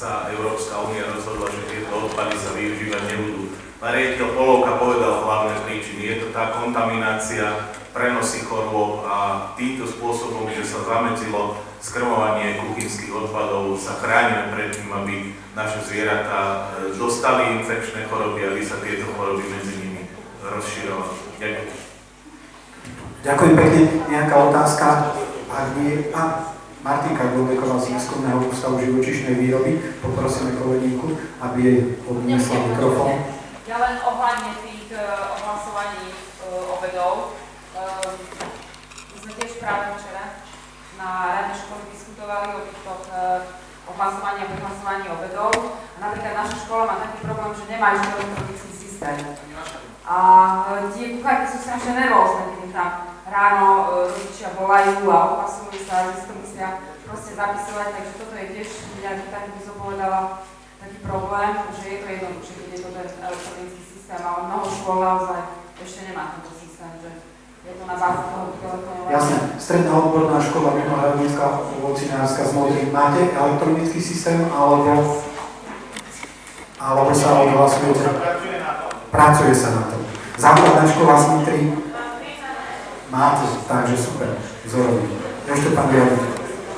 Speaker 5: sa Európska únia rozhodla, že tieto odpady sa využívať nebudú. Pán riaditeľ Polovka povedal hlavné príčiny. Je to tá kontaminácia, prenosy chorôb a týmto spôsobom, že sa zamedzilo skrmovanie kuchynských odpadov, sa chránime pred tým, aby naše zvieratá e, dostali infekčné choroby, aby sa tieto choroby medzi nimi rozširovali. Ďakujem.
Speaker 2: Ďakujem pekne. Nejaká otázka? Ak nie, a Martinka Golbeková z Výskumného ústavu živočišnej výroby. Poprosíme kolegyňku, aby jej odniesla mikrofón.
Speaker 6: Ja len ohľadne tých uh, ohlasovaní uh, obedov. My sme tiež práve včera na rade školy diskutovali o týchto uh, ohlasovaní a prihlasovaní obedov. A napríklad naša škola má taký problém, že nemá ešte elektronický systém. A uh, tie kuchárky sú strašne nervózne, keď tam ráno uh, rodičia volajú a ohlasujú sa, že si to musia proste zapisovať, takže toto je tiež nejaký taký, by som povedala, taký problém, že je to jednoduchšie, keď je to ten elektronický systém, ale mnoho škôl naozaj ešte nemá tento systém, že je to na báze toho telefonovania.
Speaker 2: Jasne, stredná odborná škola Vinohradnická, ovocinárska z Modry. Máte elektronický systém, alebo, alebo sa odhlasujete? Pracuje sa na tom. Základná škola Snitry? Máte, takže super, vzorový. Ešte pán Viadik.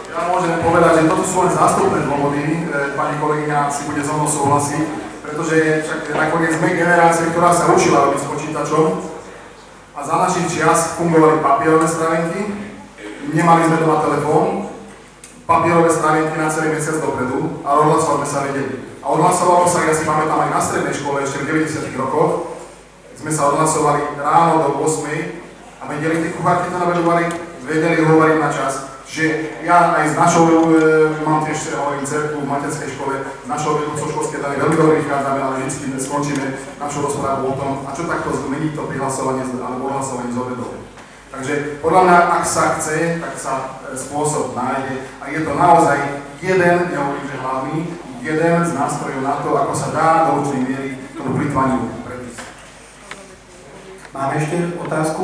Speaker 4: Ja môžem povedať, že toto sú len zástupné dôvody, e, pani kolegyňa si bude so mnou súhlasiť, pretože však nakoniec sme generácia, ktorá sa učila robiť s počítačom a za našich čias fungovali papierové stravenky, nemali sme doma telefón, papierové stravenky na celý mesiac dopredu a odhlasovať sme sa vedeli. A odhlasovalo sa, ja si pamätám aj na strednej škole ešte v 90 rokoch, sme sa odhlasovali ráno do 8 a vedeli, tí kuchárky to navedovali, vedeli hovoriť na čas že ja aj s našou, e, mám tiež, hovorím, cerku v materskej škole, s našou vedúcou školské dane veľmi dobre vychádzame, ale vždy skončíme našu rozprávu o tom, a čo takto zmeniť to prihlasovanie alebo ohlasovanie z obedov. Takže podľa mňa, ak sa chce, tak sa e, spôsob nájde a je to naozaj jeden, nehovorím, že hlavný, jeden z nástrojov na to, ako sa dá do určitej miery tomu plitvaniu predísť.
Speaker 2: Máme ešte otázku?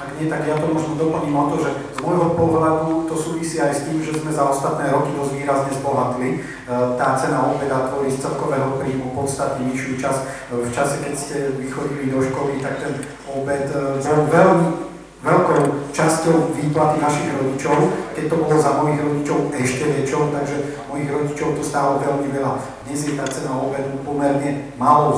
Speaker 2: Ak nie, tak ja to možno doplním o to, že z môjho pohľadu to súvisí aj s tým, že sme za ostatné roky dosť výrazne zbohatli. E, tá cena obeda tvorí z celkového príjmu podstatne nižšiu čas. E, v čase, keď ste vychodili do školy, tak ten obed e, bol veľmi veľkou časťou výplaty našich rodičov, keď to bolo za mojich rodičov ešte väčšou, takže mojich rodičov to stálo veľmi veľa. Dnes je tá cena obedu pomerne malou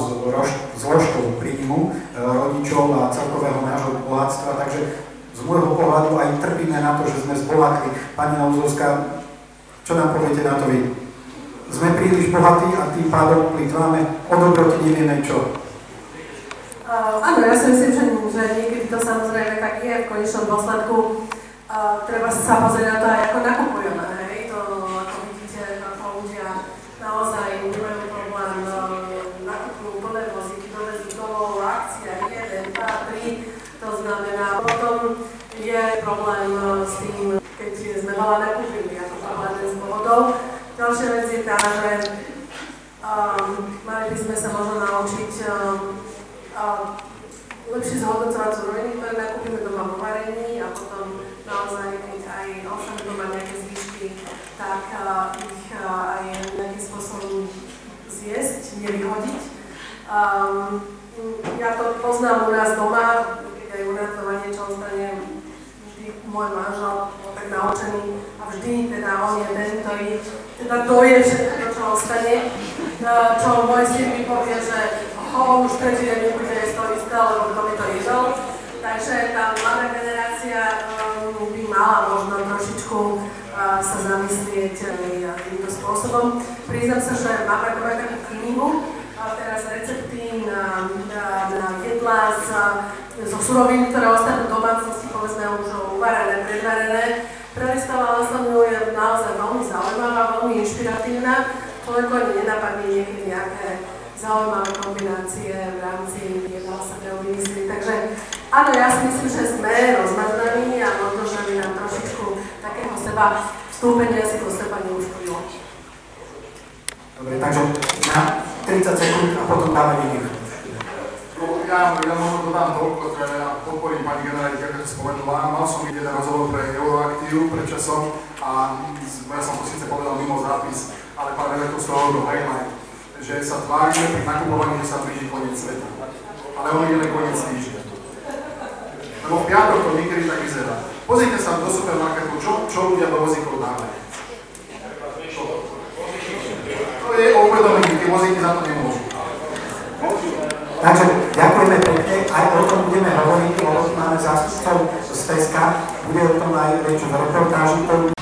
Speaker 2: zložkou príjmu e, rodičov a celkového nášho bohatstva, takže z môjho pohľadu aj trpíme na to, že sme zbohatli. Pani Nauzovská, čo nám poviete na to vy? Sme príliš bohatí a tým pádom plýtváme, odoproti nevieme čo.
Speaker 3: Uh, áno, ja si myslím, že, že niekedy to samozrejme tak je, v konečnom dôsledku. Uh, treba sa pozrieť na to aj ako nakupujeme, hej, to ako vidíte, ako ľudia naozaj majú problém, uh, nakupujú plné vozíky, dovezú domov, akcia 1, 2, 3, to znamená, potom je problém uh, s tým, keď sme veľa nakúpili, ako problém s dôvodov. Ďalšia vec je tá, že um, mali by sme sa možno naučiť um, lepšie zhodnocovať suroviny, ktoré nakúpime doma vo varení a potom naozaj, keď aj ostane doma nejaké zvyšky, tak ich aj nejakým spôsobom zjesť, nevyhodiť. Um, ja to poznám u nás doma, keď aj u nás doma niečo ostane, vždy môj manžel bol tak naučený a vždy teda on je ten, ktorý teda doje všetko, čo ostane, čo môj syn mi povie, že ho už tretí deň nebude jesť to isté, lebo kto mi to jedol. Takže tá mladá generácia um, by mala možno trošičku uh, sa zamyslieť uh, týmto spôsobom. Priznám sa, že mám takú takú knihu, uh, teraz recepty na, na, na jedlá z, zo surovín, ktoré ostanú v domácnosti, povedzme už uvarené, predvarené. Prelistovala som ju, je naozaj veľmi zaujímavá, veľmi inšpiratívna. Človeku ani nenapadne niekedy nejaké zaujímavé kombinácie v rámci jedného sa vymyslieť. Takže áno, ja si myslím, že sme rozmaznaní a možno, že by nám trošičku takého seba vstúpenia si do seba neuškodilo.
Speaker 2: Dobre, takže na 30 sekúnd a potom dáme iných.
Speaker 4: No, ja ja, ja možno dodám toľko, že ja podporím pani generálka, ako spomenula. Mal som jeden rozhovor pre Euroaktív pred časom a ja som to síce povedal mimo zápis, ale pán redaktor z toho highlight, že sa tvárime pri nakupovaní, že sa blíži koniec sveta. Ale on ide len koniec týždňa. Lebo v piatok to niekedy tak vyzerá. Pozrite sa do supermarketu, čo, čo ľudia do vozíkov dávajú. To je o uvedomení, tie vozíky za to nemôžu.
Speaker 2: Takže ďakujeme pekne, aj o tom budeme hovoriť, lebo máme zástupcov z Teska, bude o tom aj väčšiu reportáži, ktorú